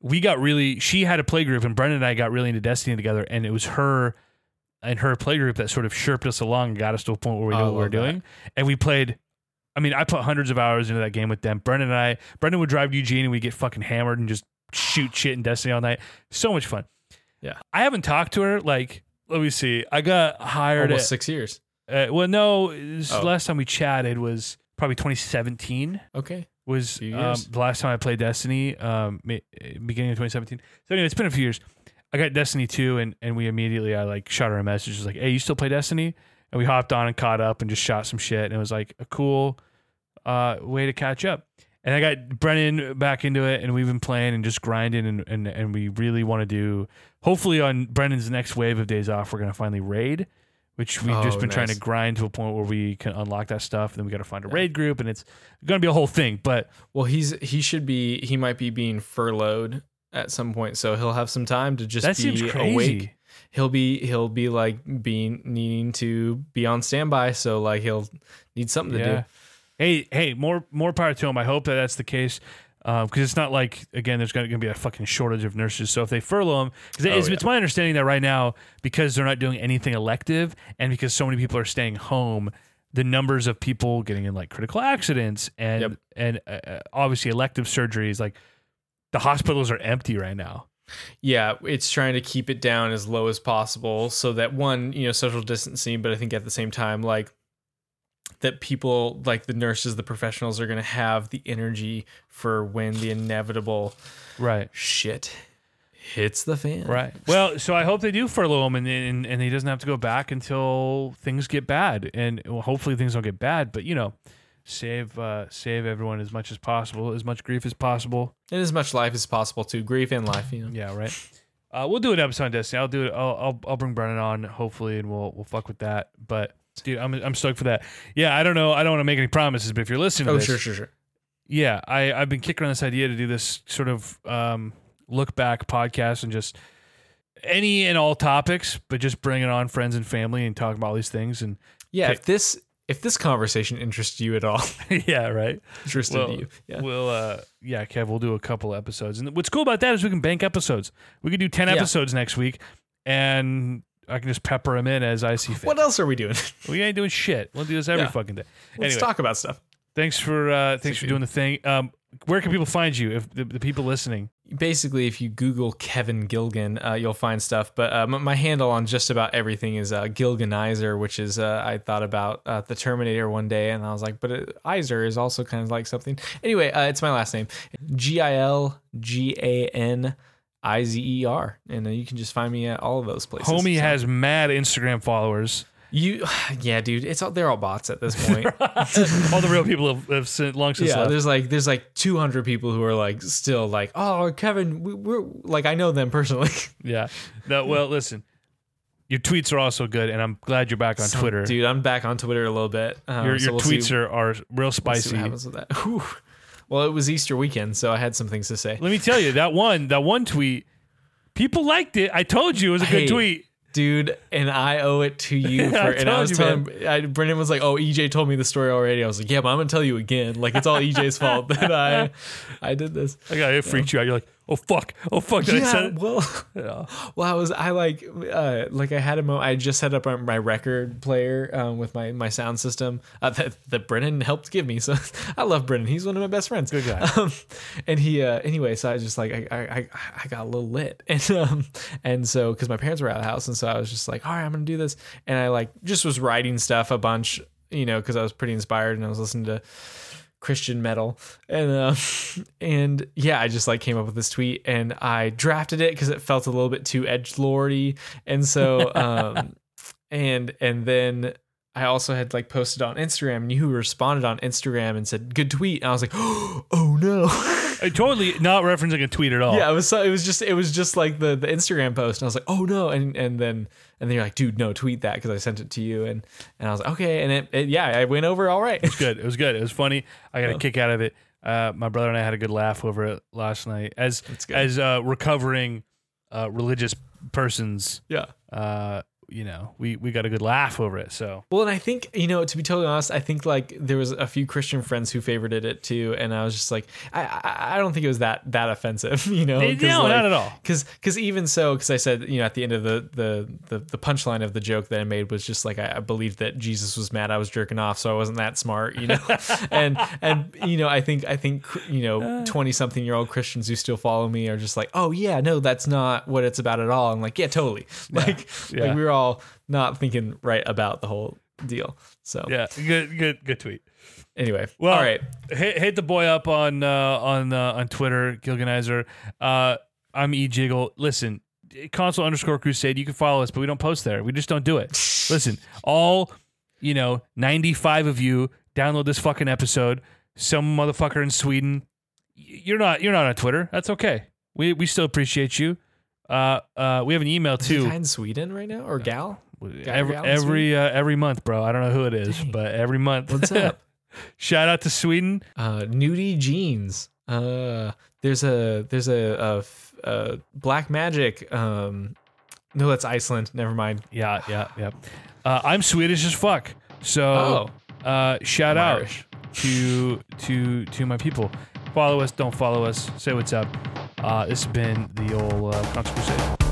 Speaker 1: We got really. She had a play group, and Brendan and I got really into Destiny together. And it was her and her play group that sort of chirped us along and got us to a point where we knew
Speaker 2: I
Speaker 1: what we were
Speaker 2: that.
Speaker 1: doing. And we played. I mean, I put hundreds of hours into that game with them. Brendan and I. Brendan would drive to Eugene, and we'd get fucking hammered and just shoot shit in Destiny all night. So much fun.
Speaker 2: Yeah.
Speaker 1: I haven't talked to her. Like, let me see. I got hired.
Speaker 2: Almost
Speaker 1: At,
Speaker 2: six years.
Speaker 1: uh, well, no.
Speaker 2: Oh.
Speaker 1: Last time we chatted was probably 2017.
Speaker 2: Okay.
Speaker 1: Was
Speaker 2: Few
Speaker 1: um,
Speaker 2: years.
Speaker 1: the last time I played Destiny, um, ma- beginning of 2017. So anyway, it's been a few years. I got Destiny 2, and and we immediately I like shot her a message, was like, "Hey, you still play Destiny?" And we hopped on and caught up and just shot some shit, and it was like a cool uh, way to catch up. And I got Brennan back into it, and we've been playing and just grinding, and and, and we really want to do. Hopefully, on Brennan's next wave of days off, we're gonna finally raid, which we've just
Speaker 2: Oh,
Speaker 1: been trying to grind to a point where we can unlock that stuff. And Then we got to find a raid group, and it's gonna be a whole thing. But
Speaker 2: Well, he's he should be he might be being furloughed at some point, so he'll have some time to just
Speaker 1: that
Speaker 2: be
Speaker 1: seems crazy.
Speaker 2: awake. He'll be he'll be like being needing to be on standby, so like he'll need something to do.
Speaker 1: Hey, hey, more more power to him. I hope that that's the case. Because it's not like again, there's going to be a fucking shortage of nurses. So if they furlough them, because it's,
Speaker 2: Oh, yeah.
Speaker 1: it's my understanding that right now, because they're not doing anything elective, and because so many people are staying home, the numbers of people getting in like critical accidents and
Speaker 2: Yep.
Speaker 1: and uh, uh, obviously elective surgeries, like the hospitals are empty right now.
Speaker 2: Yeah, it's trying to keep it down as low as possible so that one, you know, social distancing, but I think at the same time, like that people like the nurses, the professionals are going to have the energy for when the inevitable
Speaker 1: Right.
Speaker 2: shit hits the fan.
Speaker 1: Right. Well, so I hope they do furlough him and, and and he doesn't have to go back until things get bad. And well, hopefully things don't get bad, but you know, save uh save everyone as much as possible, as much grief as possible.
Speaker 2: And as much life as possible too, grief and life, you know.
Speaker 1: Yeah, right. Uh, we'll do an episode on Destiny. I'll do it. I'll, I'll I'll bring Brennan on hopefully, and we'll we'll fuck with that. But dude, I'm I'm stoked for that. Yeah, I don't know. I don't want to make any promises, but if you're listening to
Speaker 2: Oh,
Speaker 1: this,
Speaker 2: sure, sure, sure.
Speaker 1: yeah, I I've been kicking around this idea to do this sort of um, look back podcast and just any and all topics, but just bringing on friends and family and talking about all these things and
Speaker 2: Yeah, if this if this conversation interests you at all,
Speaker 1: yeah, right.
Speaker 2: interested
Speaker 1: Well,
Speaker 2: you. Yeah.
Speaker 1: We'll uh yeah, Kev, we'll do a couple episodes. And what's cool about that is we can bank episodes. We could do 10
Speaker 2: Yeah.
Speaker 1: episodes next week and I can just pepper them in as I see fit.
Speaker 2: What else are we doing?
Speaker 1: We ain't doing shit. We'll do this every
Speaker 2: Yeah.
Speaker 1: fucking day.
Speaker 2: Let's
Speaker 1: Anyway.
Speaker 2: talk about stuff.
Speaker 1: Thanks for uh thanks for doing the thing. Um where can people find you if the, the people listening?
Speaker 2: basically if you google kevin gilgan uh, you'll find stuff but uh, m- my handle on just about everything is uh, gilganizer which is uh, i thought about uh, the terminator one day and i was like but uh, izer is also kind of like something anyway uh, it's my last name g-i-l-g-a-n-i-z-e-r and uh, you can just find me at all of those places
Speaker 1: Homie
Speaker 2: So-
Speaker 1: has mad Instagram followers.
Speaker 2: you yeah dude it's all they're all bots at this point
Speaker 1: All the real people have, have long since
Speaker 2: yeah
Speaker 1: left.
Speaker 2: there's like there's like 200 people who are like still like oh kevin we, we're like i know them personally
Speaker 1: Yeah. No, well, listen. Your tweets are also good, and I'm glad you're back on Twitter.
Speaker 2: dude. I'm back on Twitter a little bit. Um,
Speaker 1: your
Speaker 2: so we'll
Speaker 1: tweets
Speaker 2: see,
Speaker 1: are, are real
Speaker 2: we'll
Speaker 1: spicy.
Speaker 2: what happens with that. Whew. Well, it was Easter weekend, so I had some things to say.
Speaker 1: Let me tell you that one that one tweet People liked it. I told you it was a good
Speaker 2: Hey,
Speaker 1: tweet.
Speaker 2: dude, and I owe it to you for.
Speaker 1: I
Speaker 2: and I
Speaker 1: told
Speaker 2: was
Speaker 1: you,
Speaker 2: telling I, Brendan was like, "Oh, EJ told me the story already." I was like, "Yeah, but I'm gonna tell you again. Like it's all EJ's fault that I, I did this."
Speaker 1: I got it freaked you out. You're like, oh fuck, oh fuck. Did I
Speaker 2: yeah,
Speaker 1: say it?
Speaker 2: well,
Speaker 1: Yeah.
Speaker 2: well, I was I like uh like I had a mo I just set up my record player um, with my my sound system uh, that that Brennan helped give me. So I love Brennan. He's one of my best friends.
Speaker 1: Good guy.
Speaker 2: Um, and he uh anyway, so I was just like I I I, I got a little lit and um and so because my parents were out of the house and so I was just like all right I'm gonna do this and I like just was writing stuff a bunch you know because I was pretty inspired and I was listening to. Christian metal, and uh, and yeah, I just like came up with this tweet, and I drafted it because it felt a little bit too edge lordy, and so um, and and then I also had like posted on Instagram, and you responded on Instagram and said good tweet, and I was like, oh no.
Speaker 1: I totally not referencing a tweet at all.
Speaker 2: Yeah, it was so, it was just it was just like the the Instagram post, and I was like, oh no, and and then and then you're like, dude, no, tweet that because I sent it to you, and and I was like, okay, and it, it yeah, I went over all right.
Speaker 1: It was good. It was good. It was funny. I got a kick out of it. Uh, my brother and I had a good laugh over it last night. As as uh, recovering uh, religious persons,
Speaker 2: yeah.
Speaker 1: uh, you know, we we got a good laugh over it. So
Speaker 2: Well, and I think you know, to be totally honest, I think like there was a few Christian friends who favorited it too, and I was just like, I I, I don't think it was that that offensive, you know?
Speaker 1: No,
Speaker 2: like,
Speaker 1: not at all.
Speaker 2: Because because even so, because I said you know at the end of the the the, the punchline of the joke that I made was just like I, I believed that Jesus was mad I was jerking off, so I wasn't that smart, you know? and and you know I think I think you know uh. twenty something year old Christians who still follow me are just like, oh yeah, no, that's not what it's about at all. I'm like, yeah, totally. Like
Speaker 1: Yeah.
Speaker 2: like we were all not thinking right about the whole deal. So
Speaker 1: yeah, good good good tweet.
Speaker 2: anyway,
Speaker 1: Well,
Speaker 2: all right.
Speaker 1: hit, hit the boy up on uh, on uh, on Twitter, Gilganizer. Uh, I'm E Jiggle. Listen, console underscore crusade. You can follow us, but we don't post there. We just don't do it. Listen, all you know, 95 of you download this fucking episode. Some motherfucker in Sweden. You're not. You're not on Twitter. That's okay. We we still appreciate you. Uh, uh, we have an email too.
Speaker 2: in Sweden right now or gal?
Speaker 1: Every
Speaker 2: gal in
Speaker 1: every uh, every month, bro. I don't know who it is,
Speaker 2: Dang.
Speaker 1: but every month.
Speaker 2: What's up?
Speaker 1: Shout out to Sweden.
Speaker 2: uh, nudie jeans. Uh, there's a there's a, a a black magic. Um, no, that's Iceland. Never mind.
Speaker 1: Yeah, yeah, yeah. Uh, I'm Swedish as fuck. So
Speaker 2: Oh.
Speaker 1: uh, shout
Speaker 2: I'm
Speaker 1: out
Speaker 2: Irish.
Speaker 1: to to to my people. Follow us, don't follow us. Say what's up. Uh, this has been the old uh, Console Crusade.